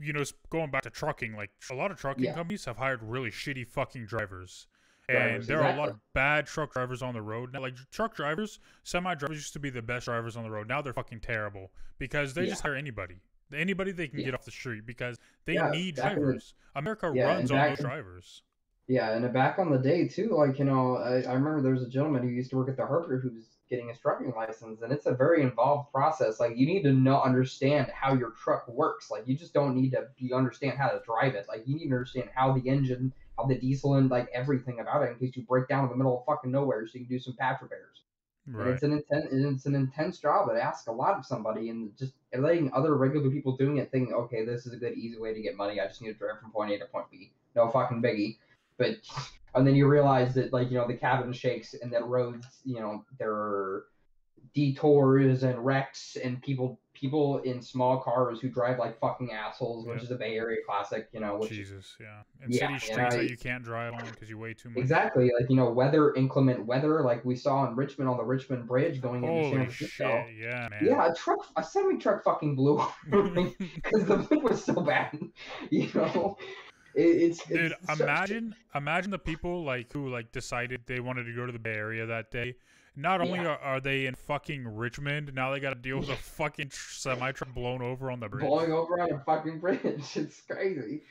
you know s- going back to trucking like a lot of trucking Yeah. companies have hired really shitty fucking drivers and there are a lot of bad truck drivers on the road now like truck drivers semi drivers used to be the best drivers on the road now they're fucking terrible because they Yeah. just hire anybody anybody they can Yeah. get off the street because they Yeah, need back in the- drivers america runs on those drivers Yeah, and back on the day too, like you know, I, I remember there was a gentleman who used to work at the Harper who was getting his trucking license, and it's a very involved process. Like you need to know understand how your truck works. Like you just don't need to you understand how to drive it. Like you need to understand how the engine, how the diesel, and like everything about it in case you break down in the middle of fucking nowhere, so you can do some patch repairs. And right it's an intense, it's an intense job that asks a lot of somebody, and just letting other regular people doing it, thinking, okay, this is a good, easy way to get money. I just need to drive from point A to point B. No fucking biggie. But and then you realize that like you know the cabin shakes and that roads, you know, there are detours and wrecks and people people in small cars who drive like fucking assholes, which is a Bay Area classic, you know, which jesus yeah and Yeah, city streets I- that you can't drive on because you weigh too much Exactly, like you know, weather inclement weather, like we saw in Richmond on the Richmond Bridge going into San Francisco. shit yeah man Yeah, a truck, a semi truck fucking blew because the wind was so bad. You know, it, it's, Dude, it's so- imagine imagine the people like who like decided they wanted to go to the Bay Area that day. Not only Yeah. are, are they in fucking Richmond, now they got to deal with a fucking semi truck blown over on the bridge. blowing over on a fucking bridge. It's crazy.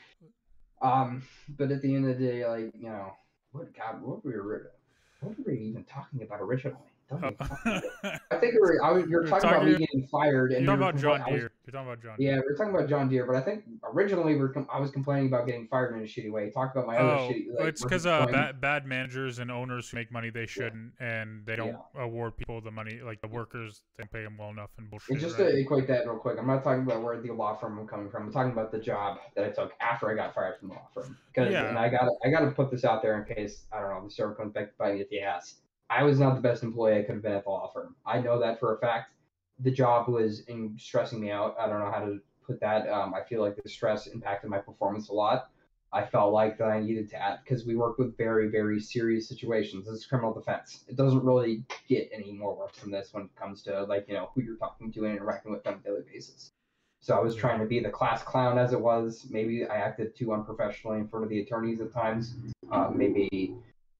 Um, but at the end of the day, like you know, what God, what were we, what were we even talking about originally? Don't even fucking know. I think we were, I was, you were We're talking, about me getting fired, and You're talking about John I was- Deere. You're talking about John Deere. Yeah, we are talking about John Deere, but I think originally we were com- I was complaining about getting fired in a shitty way. Talk about my other Oh, shitty. well, Like, it's because uh, bad, bad managers and owners who make money they shouldn't, and they don't award people the money like the workers. They pay them well enough and bullshit. And just right? to equate that real quick, I'm not talking about where the law firm I'm coming from. I'm talking about the job that I took after I got fired from the law firm. Because Yeah. and I got I got to put this out there in case I don't know the server comes back to bite me at the ass. I was not the best employee I could have been at the law firm. I know that for a fact. The job was in stressing me out. I don't know how to put that. Um, I feel like the stress impacted my performance a lot. I felt like that I needed to add because we work with very, very serious situations. This is criminal defense. It doesn't really get any more work than this when it comes to like you know who you're talking to and interacting with on a daily basis. So I was trying to be the class clown as it was. Maybe I acted too unprofessionally in front of the attorneys at times. Uh, maybe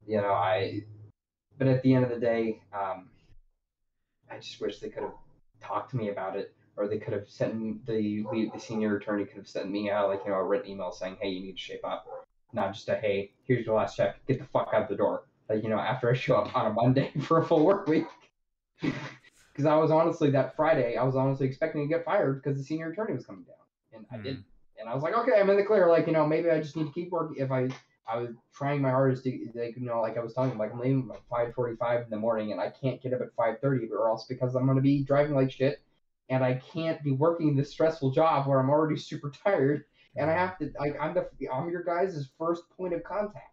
you know I. But at the end of the day, um, I just wish they could have talked to me about it or they could have sent the the senior attorney could have sent me out like you know a written email saying, "Hey, you need to shape up," not just a "Hey, here's your last check, get the fuck out the door." Like you know, after I show up on a Monday for a full work week, because I was honestly that Friday, I was honestly expecting to get fired because the senior attorney was coming down, and I Hmm. didn't. And I was like, okay, I'm in the clear. Like you know, maybe I just need to keep working. If I I was trying my hardest to like you know like I was telling you like I'm leaving at 5:45 in the morning and I can't get up at 5:30 or else because I'm gonna be driving like shit and I can't be working this stressful job where I'm already super tired and I have to like I'm the I'm your guys' first point of contact.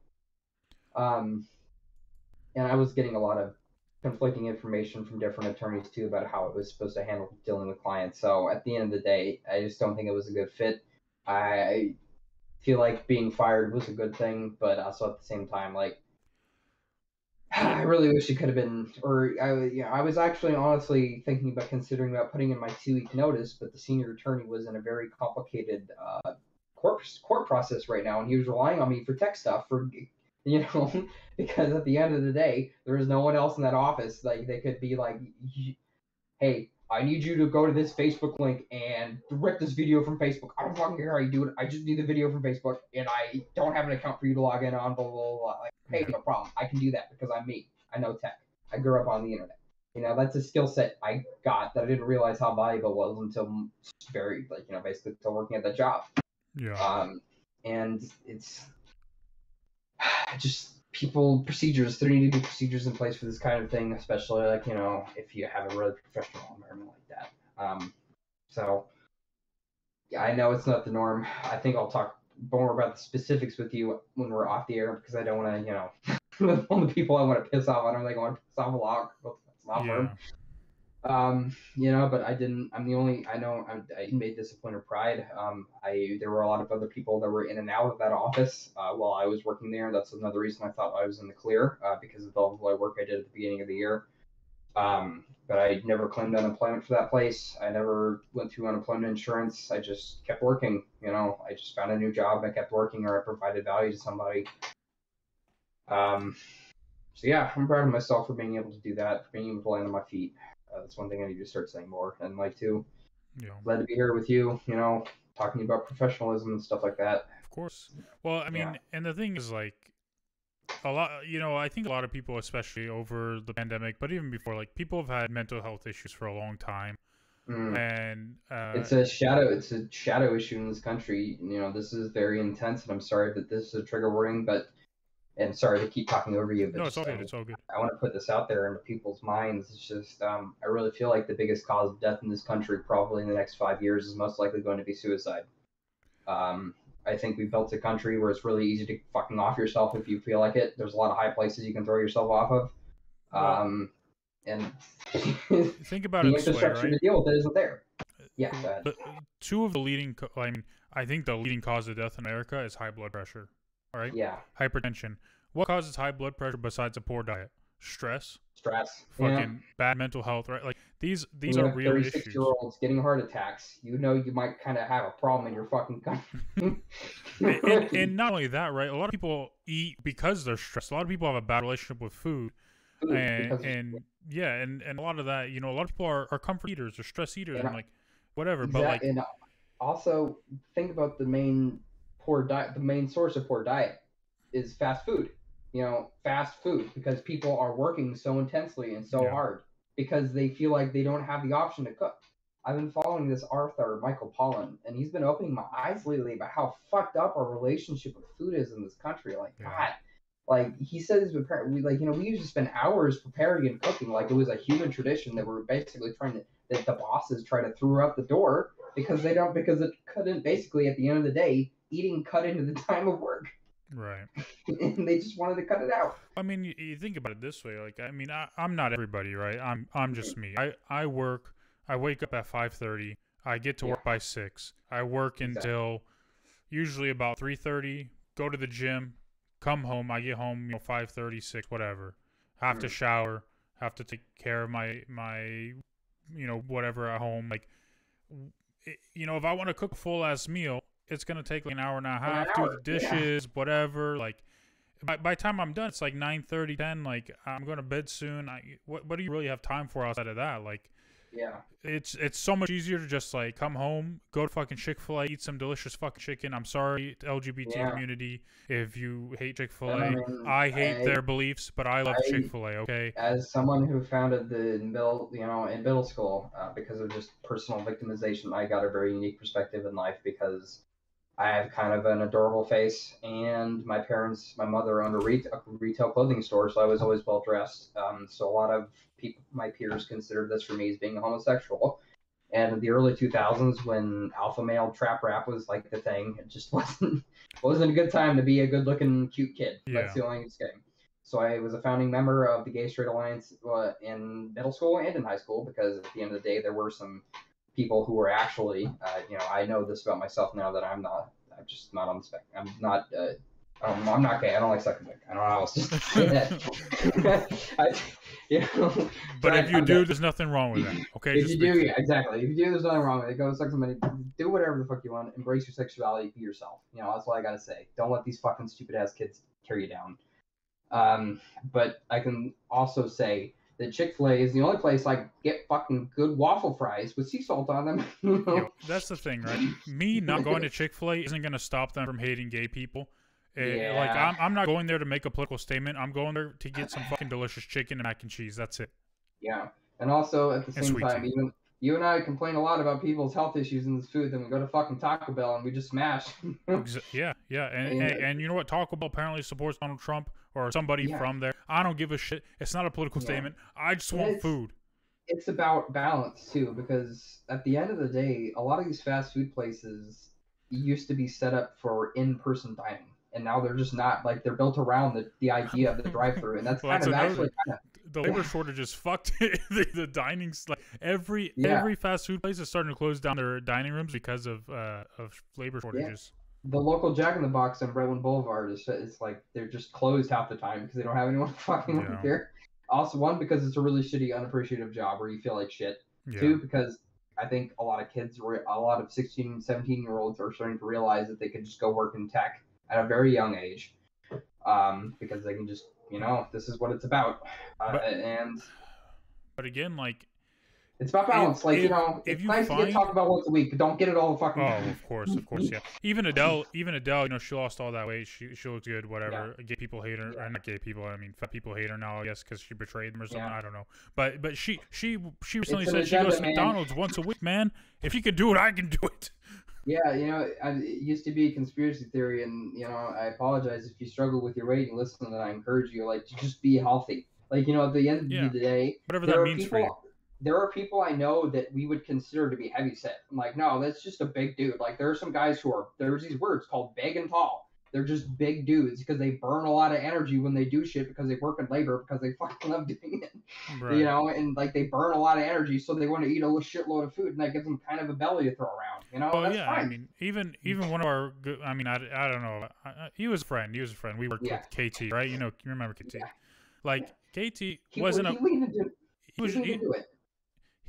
Um, and I was getting a lot of conflicting information from different attorneys too about how it was supposed to handle dealing with clients. So at the end of the day, I just don't think it was a good fit. I feel like being fired was a good thing, but also at the same time, like I really wish it could have been, or I, yeah, I was actually honestly thinking about considering about putting in my two week notice, but the senior attorney was in a very complicated uh, court court process right now, and he was relying on me for tech stuff for You know, because at the end of the day, there is no one else in that office. Like they could be like, "Hey, I need you to go to this Facebook link and rip this video from Facebook. I don't fucking care how you do it. I just need the video from Facebook, and I don't have an account for you to log in on. Blah blah blah. Like, hey, no problem. I can do that because I'm me. I know tech. I grew up on the internet. You know, that's a skill set I got that I didn't realize how valuable it was until very, like, you know, basically until working at that job. Yeah. Um, and it's just people procedures. There need to be procedures in place for this kind of thing, especially like you know if you have a really professional environment like that. Um, so yeah, I know it's not the norm. I think I'll talk more about the specifics with you when we're off the air because I don't want to, you know, all the people I want to piss off. I don't I want to piss off a lot. That's not yeah. Um, you know, but I didn't. I'm the only. I know I'm, I made of pride. Um, I there were a lot of other people that were in and out of that office uh, while I was working there. That's another reason I thought I was in the clear uh, because of all the work I did at the beginning of the year. Um, but I never claimed unemployment for that place. I never went through unemployment insurance. I just kept working. You know, I just found a new job. I kept working, or I provided value to somebody. Um, so yeah, I'm proud of myself for being able to do that, for being able to land on my feet. Uh, that's one thing I need to start saying more. And like too, Yeah. glad to be here with you. You know, talking about professionalism and stuff like that. Of course. Well, I mean, Yeah. and the thing is, like, a lot, you know, I think a lot of people, especially over the pandemic, but even before, like, people have had mental health issues for a long time. Mm. And, uh, It's a shadow. It's a shadow issue in this country. You know, this is very intense, and I'm sorry that this is a trigger warning, but and sorry to keep talking over you, but no, it's all good. I, It's all good. I want to put this out there into people's minds. It's just, um, I really feel like the biggest cause of death in this country, probably in the next five years, is most likely going to be suicide. Um, I think we built a country where it's really easy to fucking off yourself if you feel like it. There's a lot of high places you can throw yourself off of. Um, and Think about the it this way, infrastructure right? to deal with it isn't there. Yeah. The, two of the leading, I mean, I think the leading cause of death in America is high blood pressure. All right, yeah, hypertension. What causes high blood pressure besides a poor diet? Stress, stress. fucking yeah. bad mental health, right? Like these, these you are real 36 issues. year olds getting heart attacks. You know you might kind of have a problem in your fucking country. and, and, and not only that, right? A lot of people eat because they're stressed. A lot of people have a bad relationship with food, Food, and and yeah, and, and a lot of that, you know, a lot of people are, are comfort eaters or stress eaters, And and like whatever. But like, and also think about the main poor diet. The main source of poor diet is fast food. You know, fast food because people are working so intensely and so Yeah. hard because they feel like they don't have the option to cook. I've been following this author Michael Pollan, and he's been opening my eyes lately about how fucked up our relationship with food is in this country. Like, Yeah. God, like he says, prepare- we like you know we used to spend hours preparing and cooking like it was a human tradition that we're basically trying to that the bosses try to throw out the door because they don't because it couldn't basically at the end of the day eating cut into the time of work right? and they just wanted to cut it out. I mean, you, you think about it this way. Like, I mean, I, I'm not everybody, right? I'm I'm just me. I I work. I wake up at five thirty. I get to Yeah. work by six. I work Exactly. until usually about three thirty. Go to the gym. Come home. I get home. You know, five thirty, six, whatever. Have to Mhm. shower. Have to take care of my my, you know, whatever at home. Like, you know, if I want to cook a full ass meal, it's gonna take like an hour and a half. do hour, the yeah. dishes, whatever. Like by, by the time I'm done, it's like 9 10. Like, I'm going to bed soon. I, what, what do you really have time for outside of that? Like, Yeah. it's it's so much easier to just like come home, go to fucking Chick Fil A, eat some delicious fucking chicken. I'm sorry, LGBT Yeah. community, if you hate Chick Fil A, I, mean, I hate I- their beliefs, but I love Chick Fil A. Okay, as someone who founded the middle, you know, in middle school, uh, because of just personal victimization, I got a very unique perspective in life because I have kind of an adorable face, and my parents, my mother owned a, re- a retail clothing store, so I was always well dressed. Um, so a lot of people, my peers, considered this for me as being homosexual. And in the early 2000s, when alpha male trap rap was like the thing, it just wasn't wasn't a good time to be a good-looking, cute kid. That's the only thing. So I was a founding member of the Gay Straight Alliance uh, in middle school and in high school because at the end of the day, there were some people who were actually, uh, you know, I know this about myself now that I'm not, I'm just not on the spec. I'm not, uh, um, I'm not gay. I don't like sucking dick. I don't know how else to say that. I, you know, but if you I'm do, gay. there's nothing wrong with that. Okay, if you do, yeah, exactly. If you do, there's nothing wrong with it. Go suck somebody. Do whatever the fuck you want. Embrace your sexuality. Be yourself. You know, that's all I gotta say. Don't let these fucking stupid ass kids tear you down. Um, but I can also say that Chick Fil A is the only place I get fucking good waffle fries with sea salt on them. you know? That's the thing, right? Me not going to Chick Fil A isn't gonna stop them from hating gay people. Eh, Like I'm, I'm not going there to make a political statement. I'm going there to get some fucking delicious chicken and mac and cheese. That's it. Yeah, and also at the And same time, tea. even you and I complain a lot about people's health issues in this food. Then we go to fucking Taco Bell and we just smash. Yeah, yeah, and, Yeah. and and you know what? Taco Bell apparently supports Donald Trump or somebody Yeah. from there. I don't give a shit. It's not a political Yeah. statement. I just want food. it's about balance too, because at the end of the day, a lot of these fast food places used to be set up for in-person dining, and now they're just not. Like they're built around the, the idea of the drive-through, and that's Well, kind that's of another- actually kind of The labor shortage is fucked. the, the dining like every Yeah. every fast food place is starting to close down their dining rooms because of uh of labor shortages. The local Jack in the Box on Brentwood Boulevard is it's like they're just closed half the time because they don't have anyone fucking Yeah. work there. Also, one because it's a really shitty, unappreciative job where you feel like shit. Yeah. Two, because I think a lot of kids, a lot of 16, 17 year olds are starting to realize that they can just go work in tech at a very young age um, because they can just, you know, this is what it's about. Uh, But- and But again, like it's about balance. like, if- you know, if it's you nice to get talked about once a week, but don't get it all the fucking Oh, time. of course, of course, yeah. Even Adele, even Adele, you know, she lost all that weight. She she looks good, whatever. Gay people hate her, Yeah. or not gay people. I mean, fat people hate her now, I guess, because she betrayed them or something. Yeah. I don't know. But but she she she recently said she goes to agenda, man. McDonald's once a week. Man, if you can do it, I can do it. Yeah, you know, I, it used to be a conspiracy theory, and you know, I apologize if you struggle with your weight and listen. And I encourage you, like, to just be healthy. Like, you know, at the end Yeah. of the day, Whatever that means people. for you. There are people I know that we would consider to be heavy set. I'm like, no, that's just a big dude. Like, there are some guys who are there's these words called big and tall. They're just big dudes because they burn a lot of energy when they do shit because they work in labor because they fucking love doing it Right. you know, and like they burn a lot of energy, so they want to eat a shitload of food, and that gives them kind of a belly to throw around. You know, Well, that's yeah. fine. I mean, even even one of our, I mean, I, I don't know. He was a friend. He was a friend. We worked Yeah. with KT, right? You know, you remember KT? Yeah. Like KT he, wasn't he a he he was he.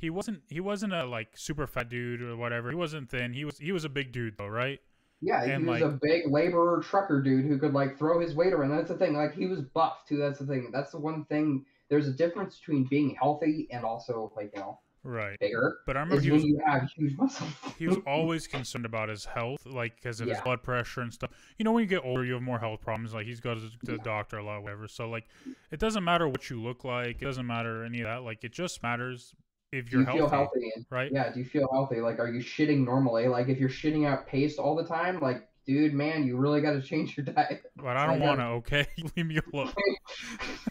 He wasn't he wasn't a like super fat dude or whatever. He wasn't thin. He was he was a big dude though, right? Yeah, and, he was like- a big laborer trucker dude who could like throw his weight around. That's the thing. Like he was buff too. That's the thing. That's the one thing. There's a difference between being healthy and also like you know Right. bigger. But I remember he was you have huge muscle. he was always concerned about his health, like because of his blood pressure and stuff. You know, when you get older, you have more health problems. Like he's goes to the Yeah. doctor a lot, whatever. So like, it doesn't matter what you look like. It doesn't matter any of that. Like it just matters if do you're you healthy, feel healthy? Right? yeah. Do you feel healthy? Like, are you shitting normally? Like, if you're shitting out paste all the time, like, dude, man, you really got to change your diet. But I don't want to. Okay, leave me alone.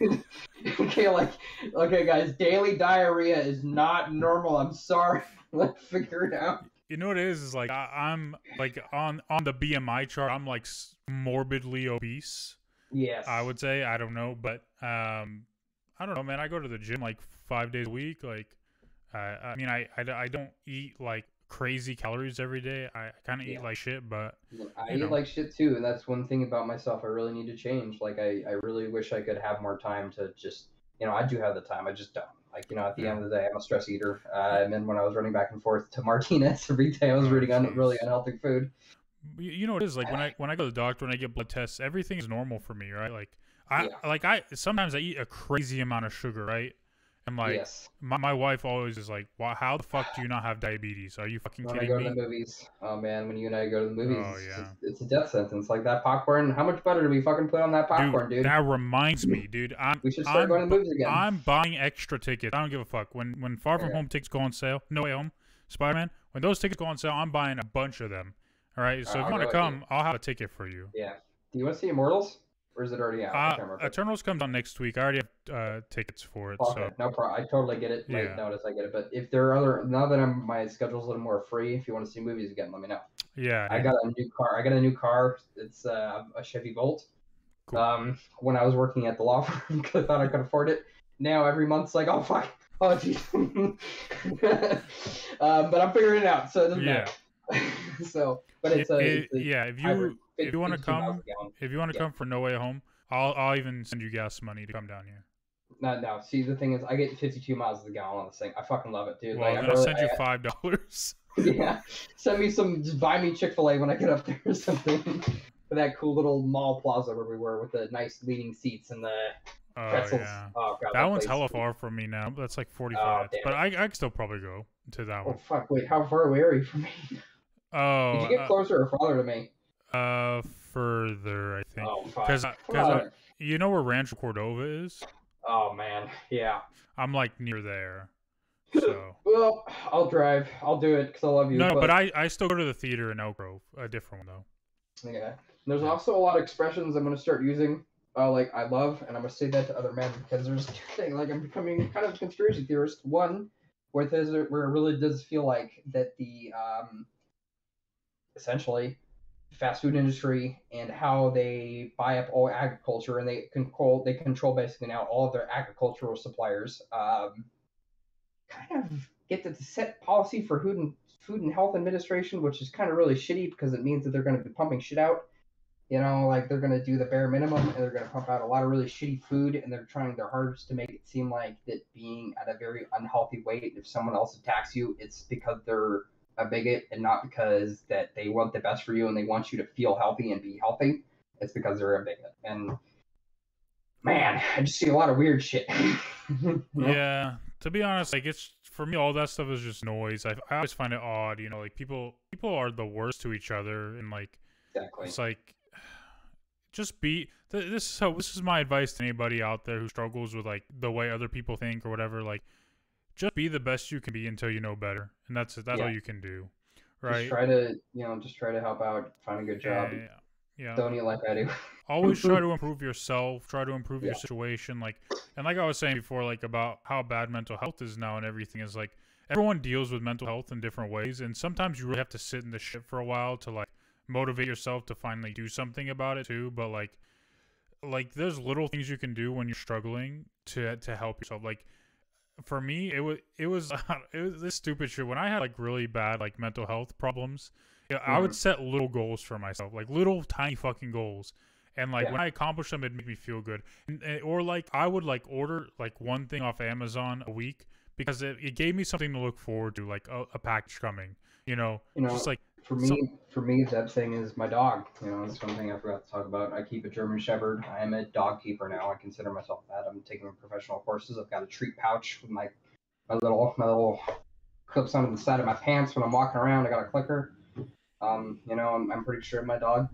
okay, like, okay, guys, daily diarrhea is not normal. I'm sorry. Let's figure it out. You know what it is? Is like I, I'm like on on the BMI chart. I'm like morbidly obese. Yes. I would say I don't know, but um, I don't know, man. I go to the gym like five days a week. Like, uh, I mean, I, I, I don't eat like crazy calories every day. I kind of Yeah. eat like shit, but I eat know. like shit too, and that's one thing about myself I really need to change. Like, I, I really wish I could have more time to just, you know, I do have the time, I just don't. Like, you know, at the Yeah. end of the day, I'm a stress eater. Uh, and then when I was running back and forth to Martinez every day, I was Oh, eating un- really unhealthy food. you, you know what it is like when I when I go to the doctor when I get blood tests, everything is normal for me, right? Like I Yeah. like I sometimes I eat a crazy amount of sugar, right? And like yes. my, my wife always is like, "Why? How the fuck do you not have diabetes? Are you fucking When I kidding go to the movies, oh man, when you and I go to the movies, Oh, it's, yeah. just- it's a death sentence. Like that popcorn. How much butter do we fucking put on that popcorn, dude? That reminds me, dude. I'm we should start I'm, going to the movies again. I'm buying extra tickets. I don't give a fuck. When when Far From. Home tickets go on sale, No Way Home, Spider Man, when those tickets go on sale, I'm buying a bunch of them. All right. So uh, if I'll you want to come, I'll have a ticket for you. yeah. Do you want to see Immortals, or is it already out? I Uh. Eternals comes on next week. I already have uh, tickets for it. Okay, So no problem. I totally get it. Late Yeah. notice, I get it. But if there are other, now that I'm my schedule's a little more free, if you want to see movies again, let me know. yeah, I got a new car. I got a new car. It's uh, a Chevy Bolt. Cool. Um, when I was working at the law firm, 'cause I thought I could afford it. Now every month's like, oh fuck, oh geez. uh, but I'm figuring it out, so it doesn't Yeah. matter. so, but it's a, It- it's a yeah. If you if you wanna come- a if you want to Yeah. come for No Way Home, I'll I'll even send you gas money to come down here. No, no. See, the thing is, I get 52 miles to the gallon on this thing. I fucking love it, dude. Well, like, then I'll really, send you five dollars. Yeah. Send me some. Just buy me Chick Fil A when I get up there or something. for that cool little mall plaza where we were with the nice leaning seats and the Oh pretzels. yeah. Oh god, That one's place- hella far from me now. That's like 45 Oh, minutes. But I, I can still probably go to that Oh one. fuck! Wait, how far away are you from me? Oh, Did you get closer or farther to me? uh, uh, further, I think. Oh fuck! 'Cause I- Come 'cause I- on. You know where Rancho Cordova is? Oh man, yeah. I'm like near there. So. Well, I'll drive. I'll do it because I love you. No, but I, I still go to the theater in Elk Grove, a different one though. Yeah. There's also a lot of expressions I'm gonna start using. Uh, like I love, and I'm gonna say that to other men because there's two things. Like I'm becoming kind of a conspiracy theorist. One, where there's where it really does feel like that the um, essentially fast food industry and how they buy up all agriculture and they control they control basically now all of their agricultural suppliers. Um, kind of get to set policy for food and food and health administration, which is kind of really shitty because it means that they're going to be pumping shit out. You know, like they're going to do the bare minimum and they're going to pump out a lot of really shitty food and they're trying their hardest to make it seem like that being at a very unhealthy weight, if someone else attacks you, it's because they're a bigot and not because that they want the best for you and they want you to feel healthy and be healthy. It's because they're a bigot. And man, I just see a lot of weird shit. You know? Yeah, to be honest, like it's for me, all that stuff is just noise. I, I always find it odd, you know, like people people are the worst to each other, and like Exactly. it's like just be. th- This is how this is my advice to anybody out there who struggles with like the way other people think or whatever. Like, just be the best you can be until you know better, and that's that's all you can do, right? Just try to, you know, just try to help out, find a good yeah, job. yeah, yeah. Don't eat like I do. always try to improve yourself try to improve your situation like and like i was saying before like about how bad mental health is now and everything is like everyone deals with mental health in different ways and sometimes you really have to sit in the shit for a while to like motivate yourself to finally do something about it too but like like there's little things you can do when you're struggling to to help yourself like for me it was it was it was this stupid shit when i had like really bad like mental health problems yeah, I would Mhm. set little goals for myself, like little tiny fucking goals, and like Yeah. when I accomplished them, it made me feel good. And, and- or like I would like order like one thing off Amazon a week because it, it gave me something to look forward to, like a, a package coming. You know, You know, just like for me, so- for me, that thing is my dog. You know, that's one thing I forgot to talk about. I keep a German Shepherd. I am a dog keeper now. I consider myself that. I'm taking professional courses. I've got a treat pouch with my my little my little clips onto the side of my pants when I'm walking around. I got a clicker. Um, you know, I'm, I'm pretty sure my dog.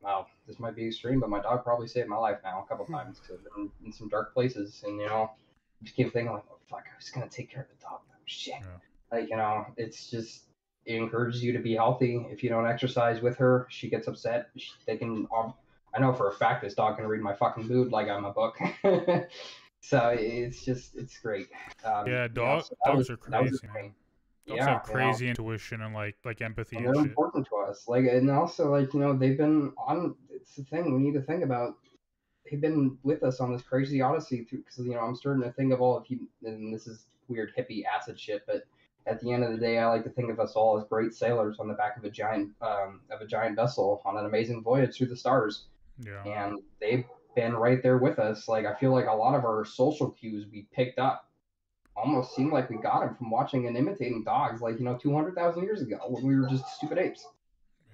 Wow, this might be extreme, but my dog probably saved my life now a couple times because I've been in some dark places, and you know, just keep thinking like, oh fuck, I was gonna take care of the dog. Oh, shit. Yeah. Like you know, it's just encourages you to be healthy. If you don't exercise with her, she gets upset. She, they can. Um, I know for a fact this dog can read my fucking mood like I'm a book. so it's just it's great. Um, Yeah, you know, so dogs was- are crazy, the man. thing. dogs Yeah, have you know, crazy intuition and like like empathy and and they're shit. important to us. Like, and also like you know they've been on. It's the thing we need to think about. They've been with us on this crazy odyssey through because you know I'm starting to think of all of you, and this is weird hippie acid shit, but at the end of the day, I like to think of us all as great sailors on the back of a giant um, of a giant vessel on an amazing voyage through the stars, Yeah, and they've been right there with us. Like I feel like a lot of our social cues we picked up almost seem like we got them from watching and imitating dogs, like you know, two hundred thousand years ago when we were just stupid apes.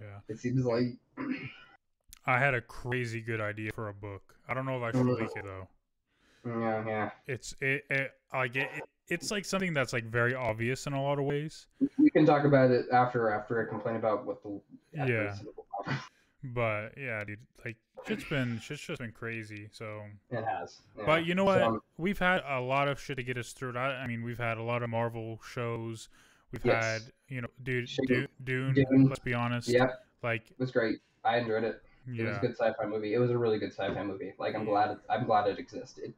yeah. It seems like I had a crazy good idea for a book. I don't know if I should leak it though. yeah, yeah. It's it, it like it, it- it's like something that's like very obvious in a lot of ways. We can talk about it after after I complain about what the Yeah. But yeah, dude, like shit's been shit's just been crazy. So, It has. yeah. but you know what? So, um, we've had a lot of shit to get us through. I, I mean, we've had a lot of Marvel shows. We've Yes. had, you know, dude. Dune, Dune, Dune. Let's be honest. yeah, Like, it was great. I enjoyed it. It was a good sci-fi movie. It was a really good sci-fi movie. Like I'm glad it, I'm glad it existed.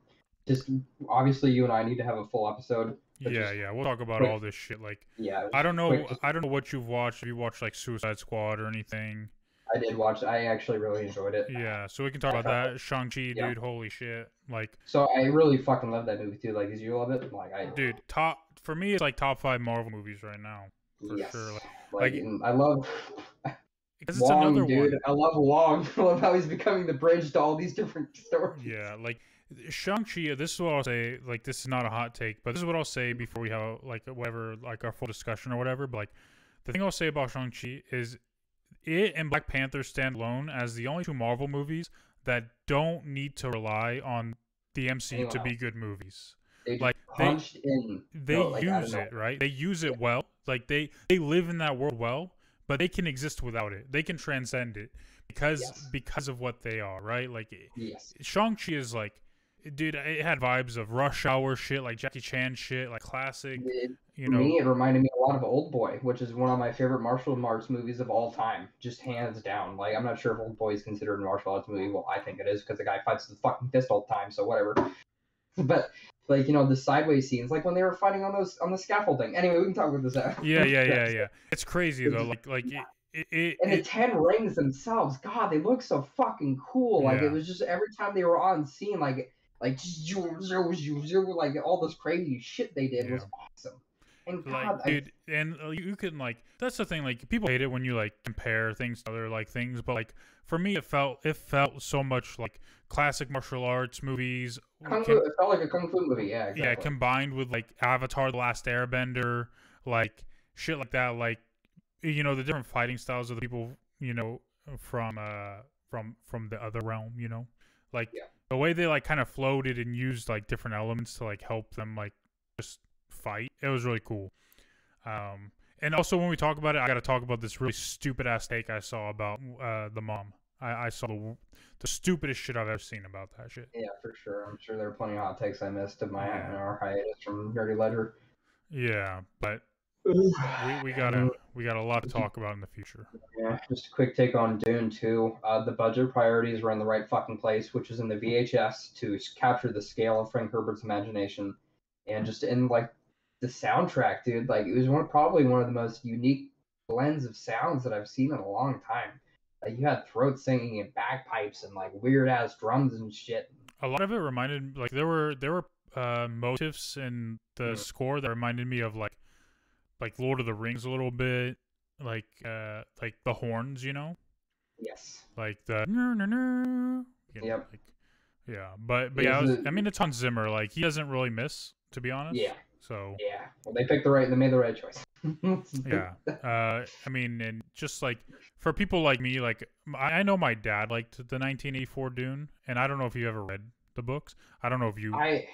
Just obviously you and I need to have a full episode. yeah, just yeah. We'll talk about quick- all this shit. Like, Yeah, I don't know, quick, just- I don't know what you've watched. If you watched like Suicide Squad or anything. I did watch. I actually really enjoyed it. Yeah, so we can talk I about that. Shang Chi, Yeah. dude, holy shit! Like, So I really fucking love that movie too. Like, did you love it? Like I dude, top for me, it's like top five Marvel movies right now for yes. sure. Like, Like, like- I love because it's Wong, another dude. one. I love Wong. I love how he's becoming the bridge to all these different stories. Yeah, like Shang-Chi, this is what I'll say, like this is not a hot take, but this is what I'll say before we have like whatever like our full discussion or whatever, but like the thing I'll say about Shang-Chi is it and Black Panther stand alone as the only two Marvel movies that don't need to rely on the MCU to be good movies. They like, they- in. They No, like, use it, right? They use it well. Like they they live in that world well, but they can exist without it. They can transcend it because Yes. because of what they are, right? Like Yes. Shang-Chi is like dude, it had vibes of rush hour shit, like Jackie Chan shit, like classic, It, you know. me, it reminded me a lot of Old Boy, which is one of my favorite martial arts movies of all time, just hands down. Like, I'm not sure if Old Boy is considered a martial arts movie. Well, I think it is because the guy fights with the fucking fist all the time, so whatever. But like, you know, the sideways scenes, like when they were fighting on those on the scaffolding. Anyway, we can talk about this. after. Yeah, yeah, yeah, yeah. It's crazy though. Like like it it, it, And the it ten rings themselves, God, they look so fucking cool. Like Yeah. it was just every time they were on scene, like like like all this crazy shit they did was awesome. And God, like I, dude and uh, you can like that's the thing like people hate it when you like compare things to other like things but like for me it felt it felt so much like classic martial arts movies Kung Fu, it felt like a kung fu movie. Yeah, exactly. yeah combined with like avatar the last airbender like shit like that like you know the different fighting styles of the people you know from uh from from the other realm you know like Yeah. The way they like kind of floated and used like different elements to like help them like just fight it was really cool um and also when we talk about it i gotta talk about this really stupid ass take i saw about uh the mom i i saw the, the stupidest shit i've ever seen about that shit Yeah, for sure. I'm sure there are plenty of hot takes I missed of my Yeah. our hiatus from Dirty Ledger. yeah but we, we Um, gotta we got a lot to talk about in the future Yeah, just a quick take on Dune 2. Uh, the budget priorities were in the right fucking place, which is in the VFX to capture the scale of Frank Herbert's imagination, and just in like the soundtrack, dude. Like it was one probably one of the most unique blends of sounds that I've seen in a long time. Like you had throat singing and bagpipes and like weird ass drums and shit. a lot of it reminded like there were there were uh motifs in the Mhm. score that reminded me of like like lord of the rings a little bit like uh like the horns you know Yes. like the "Ner, ner, ner," you know, Yep. like, yeah but but yeah I, was, I mean it's Hans Zimmer like he doesn't really miss to be honest Yeah. so Yeah. Well, they picked the right. They made the right choice. yeah uh i mean and just like for people like me like I, know my dad liked the 1984 dune and i don't know if you ever read the books i don't know if you I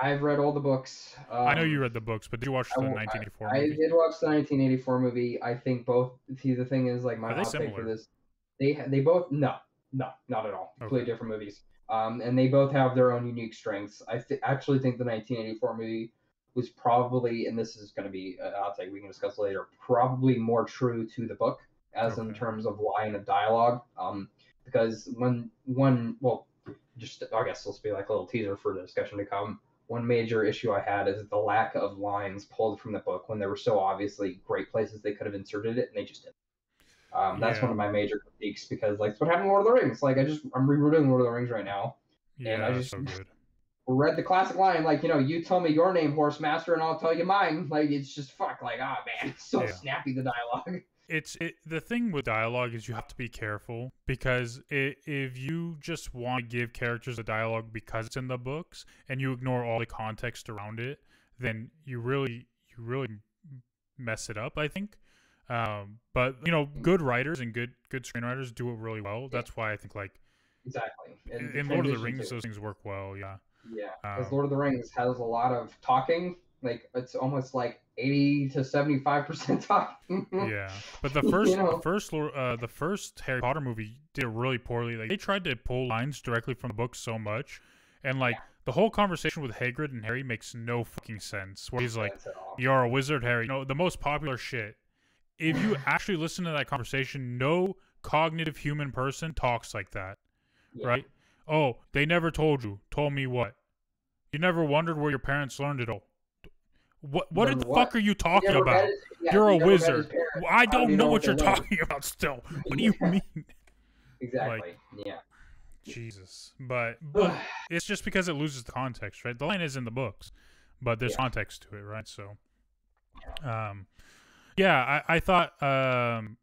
I've read all the books. Um, I know you read the books, but did you watch the I- 1984 I movie? did watch the 1984 movie. I think both. See, the thing is, like, my hot take for this, they they both no, no, not at all. Completely Okay. different movies. Um, and they both have their own unique strengths. I th- actually think the 1984 movie was probably, and this is going to be, uh, I'll take we can discuss later, probably more true to the book as in terms of line of dialogue. Um, because when one, well, just I guess this will be like a little teaser for the discussion to come one major issue I had is the lack of lines pulled from the book when there were so obviously great places they could have inserted it and they just didn't. Um, that's Yeah. one of my major critiques because like it's what happened in Lord of the Rings. Like I just I'm rereading Lord of the Rings right now. Yeah, I just- so. Read the classic line like you know you tell me your name horse master and I'll tell you mine. Like it's just fuck like ah man it's so Yeah. snappy the dialogue. It's it, the thing with dialogue is you have to be careful because i if you just want to give characters a dialogue because it's in the books and you ignore all the context around it, then you really you really mess it up. I think. Um, but you know, good writers and good good screenwriters do it really well. That's why I think like exactly. And in, in Lord of the Rings, to- those things work well. Yeah. Yeah, because Um, Lord of the Rings has a lot of talking. Like it's almost like eighty to seventy five percent talking. yeah but the You first know? the first uh the first harry potter movie did really poorly like they tried to pull lines directly from the book so much and like Yeah. the whole conversation with hagrid and harry makes no fucking sense where he's like Sense at all. you're a wizard harry you know the most popular shit if you actually listen to that conversation no cognitive human person talks like that Yeah. right oh they never told you told me what you never wondered where your parents learned it all what what the what? fuck are you talking about his- yeah, you're a never met his wizard. I do don't know what you're talking about still. What do you mean? Exactly. yeah. Jesus. But but it's just because it loses the context, right? The line is in the books, but there's Yeah. context to it, right? So um yeah, I, I thought um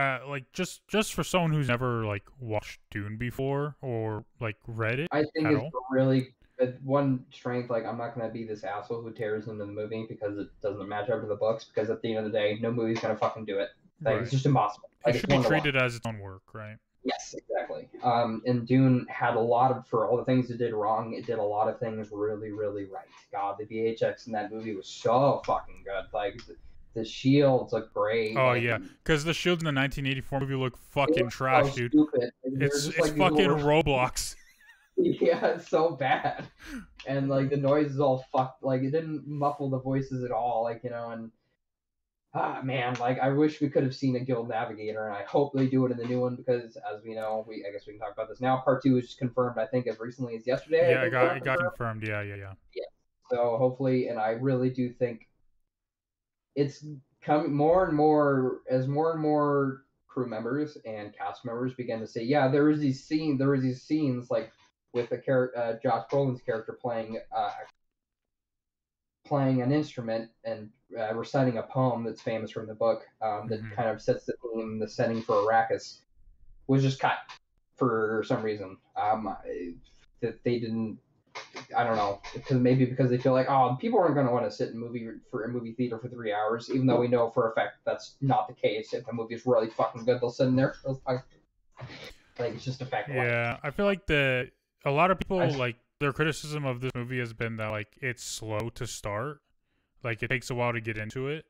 uh, like just just for someone who's never like watched Dune before or like read it. I think it's all? a really one strength. Like I'm not gonna be this asshole who tears into the movie because it doesn't match up to the books. Because at the end of the day, no movie's gonna fucking do it. Like Right. it's just impossible. Like it should be one to one. treated as its own work, right? Yes, exactly. Um, and Dune had a lot of for all the things it did wrong, it did a lot of things really, really right. God, the VFX in that movie was so fucking good. Like the, the shields look great. Oh, like, yeah. Because the shields in the 1984 movie look fucking trash, so dude. Stupid. It's it's like, fucking Roblox. yeah, it's so bad. And like the noise is all fucked. Like it didn't muffle the voices at all. Like you know, and ah man, like I wish we could have seen a guild navigator, and I hope they do it in the new one because, as we know, we I guess we can talk about this now. Part two is just confirmed. I think as recently as yesterday. Yeah, it got it got confirmed. confirmed. Yeah, yeah, yeah. So hopefully, and I really do think it's coming more and more as more and more crew members and cast members begin to say, yeah, there was these scene, there was these scenes like with the character, uh, Josh Brolin's character playing, uh, playing an instrument and uh, reciting a poem that's famous from the book um, that Mhm. kind of sets the theme, the setting for Arrakis, was just cut for some reason. Um, that they didn't I don't know because maybe because they feel like oh people aren't going to want to sit in movie for a movie theater for three hours even though we know for a fact that's not the case if the movie is really fucking good they'll sit in there I- like it's just a fact. Yeah, I feel like the a lot of people I- like their criticism of this movie has been that like it's slow to start, like it takes a while to get into it.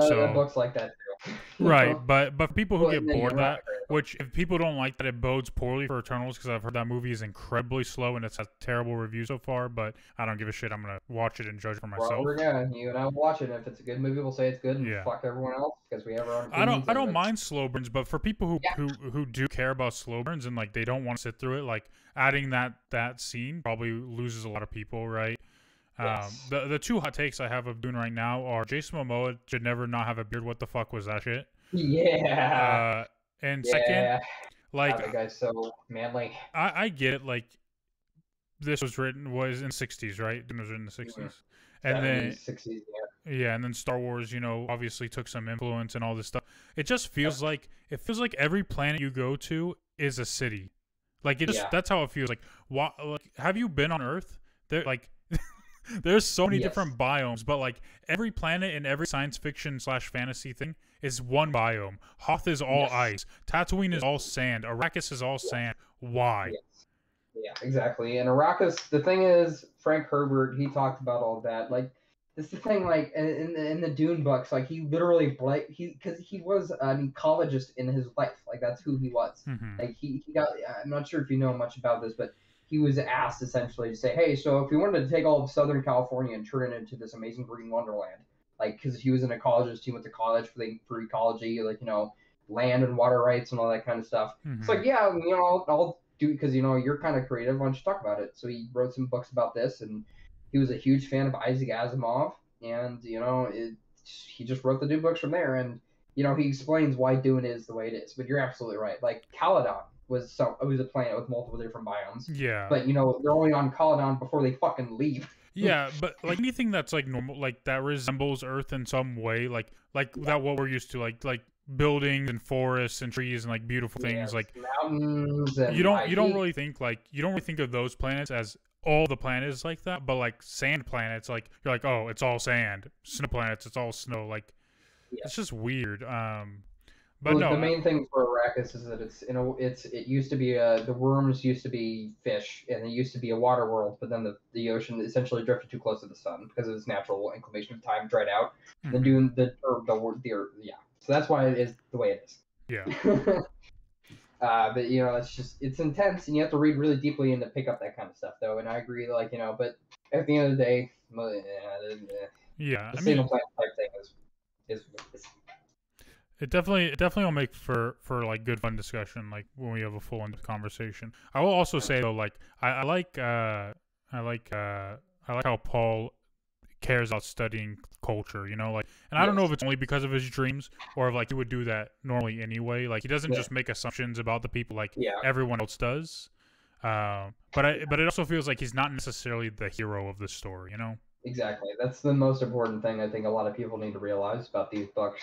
So- the books like that too Right, but but people who Well, get bored of that. Which if people don't like that, it bodes poorly for Eternals because I've heard that movie is incredibly slow and it's a terrible review so far. But I don't give a shit. I'm gonna watch it and judge for Well, myself. we're gonna you and I will watch it and if it's a good movie we'll say it's good and Yeah. fuck everyone else because we have our own I don't I don't it's- mind slow burns, but for people who Yeah. who who do care about slow burns and like they don't want to sit through it, like adding that that scene probably loses a lot of people, right? Yes. Um, the the two hot takes I have of Dune right now are Jason Momoa should never not have a beard. What the fuck was that shit? yeah Uh, and second, like guy's so manly I, I get it. Like this was written was in '60s, right? It was written in the '60s, and then 60s yeah yeah, and then Star Wars, you know, obviously took some influence and all this stuff. It just feels like it feels like every planet you go to is a city. Like it just Yeah. that's how it feels. Like what? Like have you been on Earth? There like. There's so many Yes. different biomes, but like every planet and every science fiction slash fantasy thing is one biome. Hoth is all Yes. ice. Tatooine is all sand. Arrakis is all sand. Why? Yes. Yeah, exactly. And Arrakis, the thing is, Frank Herbert, he talked about all that. Like, this is the thing. Like, in in the, in the Dune books, like he literally, like, he because he was an ecologist in his life. Like, that's who he was. hmm Like, he, he got. I'm not sure if you know much about this, but he was asked essentially to say, hey, so if we wanted to take all of Southern California and turn it into this amazing green wonderland, like, because he was an ecologist, he went to college for the for ecology, like you know, land and water rights and all that kind of stuff. It's like, mm-hmm. yeah, you know, I'll, I'll do because you know you're kind of creative. Why don't you talk about it? So he wrote some books about this, and he was a huge fan of Isaac Asimov, and you know, it, he just wrote the new books from there. And you know, he explains why Dune is the way it is. But you're absolutely right. Like Caladan was some, it was a planet with multiple different biomes. yeah, But you know, they're only on Caladan before they fucking leave. Yeah, but like anything that's like normal, like that resembles Earth in some way, like like that what we're used to, like like buildings and forests and trees and like beautiful things, Yes, like mountains. And you don't you don't really think like you don't really think of those planets as all the planets like that, but like sand planets, like you're like, oh, it's all sand. Snow planets, it's all snow. Like Yeah. it's just weird. Um, but Well, no, the main thing for Arrakis is that it's you know it's it used to be uh the worms used to be fish and it used to be a water world, but then the, the ocean essentially drifted too close to the sun because of its natural inclination of time dried out. The mhm, dune the or the the earth- yeah. So that's why it is the way it is. yeah, uh, but you know it's just it's intense and you have to read really deeply and to pick up that kind of stuff though. And I agree, like you know, but at the end of the day, yeah, the, yeah. the I mean, type thing is is, is It definitely it definitely will make for for like good fun discussion like when we have a full in conversation. I will also say though like I, I like uh I like uh I like how Paul cares about studying culture, you know, like and I don't know if it's only because of his dreams or if like he would do that normally anyway. Like he doesn't Yeah. just make assumptions about the people like yeah. everyone else does. Um but I but it also feels like he's not necessarily the hero of the story, you know? Exactly. That's the most important thing I think a lot of people need to realize about these books.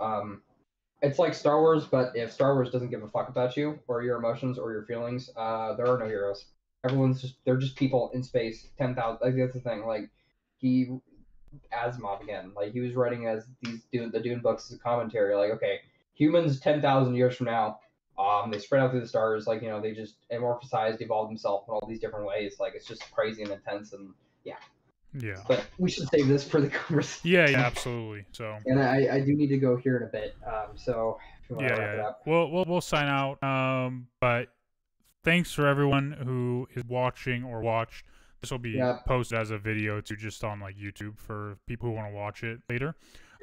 Um, it's like Star Wars, but if Star Wars doesn't give a fuck about you or your emotions or your feelings, uh, there are no heroes. Everyone's just they're just people in space. Ten thousand. Like that's the thing. Like he, Asimov again. Like he was writing as these Dune the Dune books as a commentary. Like okay, humans ten thousand years from now, um, they spread out through the stars, like you know, they just amorphosized, evolved themselves in all these different ways. Like it's just crazy and intense, and Yeah. But we should save this for the conversation. Yeah, yeah, absolutely. So And I, I do need to go here in a bit. Um, so if you want yeah, yeah. We'll, we'll we'll sign out. Um, but thanks for everyone who is watching or watched. This will be Yeah. posted as a video to just on like YouTube for people who want to watch it later.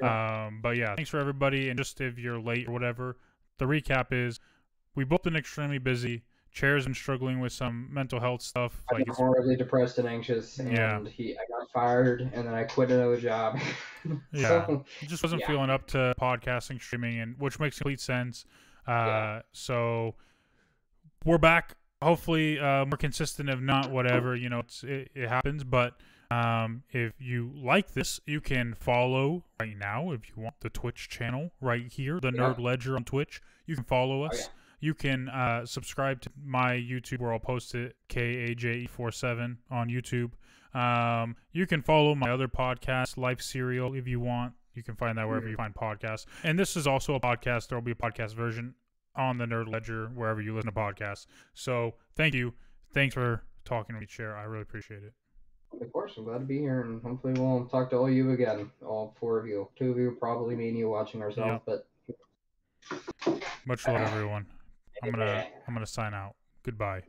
Um, but yeah, thanks for everybody. And just if you're late or whatever, the recap is we've both been extremely busy. Chair's been struggling with some mental health stuff. I've Like been horribly depressed and anxious, and Yeah. he I got fired, and then I quit another job. Yeah. So, just wasn't Yeah. feeling up to podcasting, streaming, and which makes complete sense. Uh, so we're back. Hopefully, uh, more consistent. If not, whatever you know, it's, it, it happens. But um, if you like this, you can follow right now. If you want the Twitch channel right here, the Yeah. Nerd Ledger on Twitch, you can follow us. yeah. You can uh, subscribe to my YouTube where I'll post it, KAJE47 on YouTube. Um, you can follow my other podcast, Life Serial, if you want. You can find that wherever you find podcasts. And this is also a podcast. There will be a podcast version on the Nerd Ledger, wherever you listen to podcasts. So thank you. Thanks for talking to me, Chair. I really appreciate it. of course, I'm glad to be here, and hopefully we'll talk to all you again, all four of you. Two of you, probably me and you watching ourselves, but Much love, everyone. I'm gonna I'm gonna sign out. Goodbye.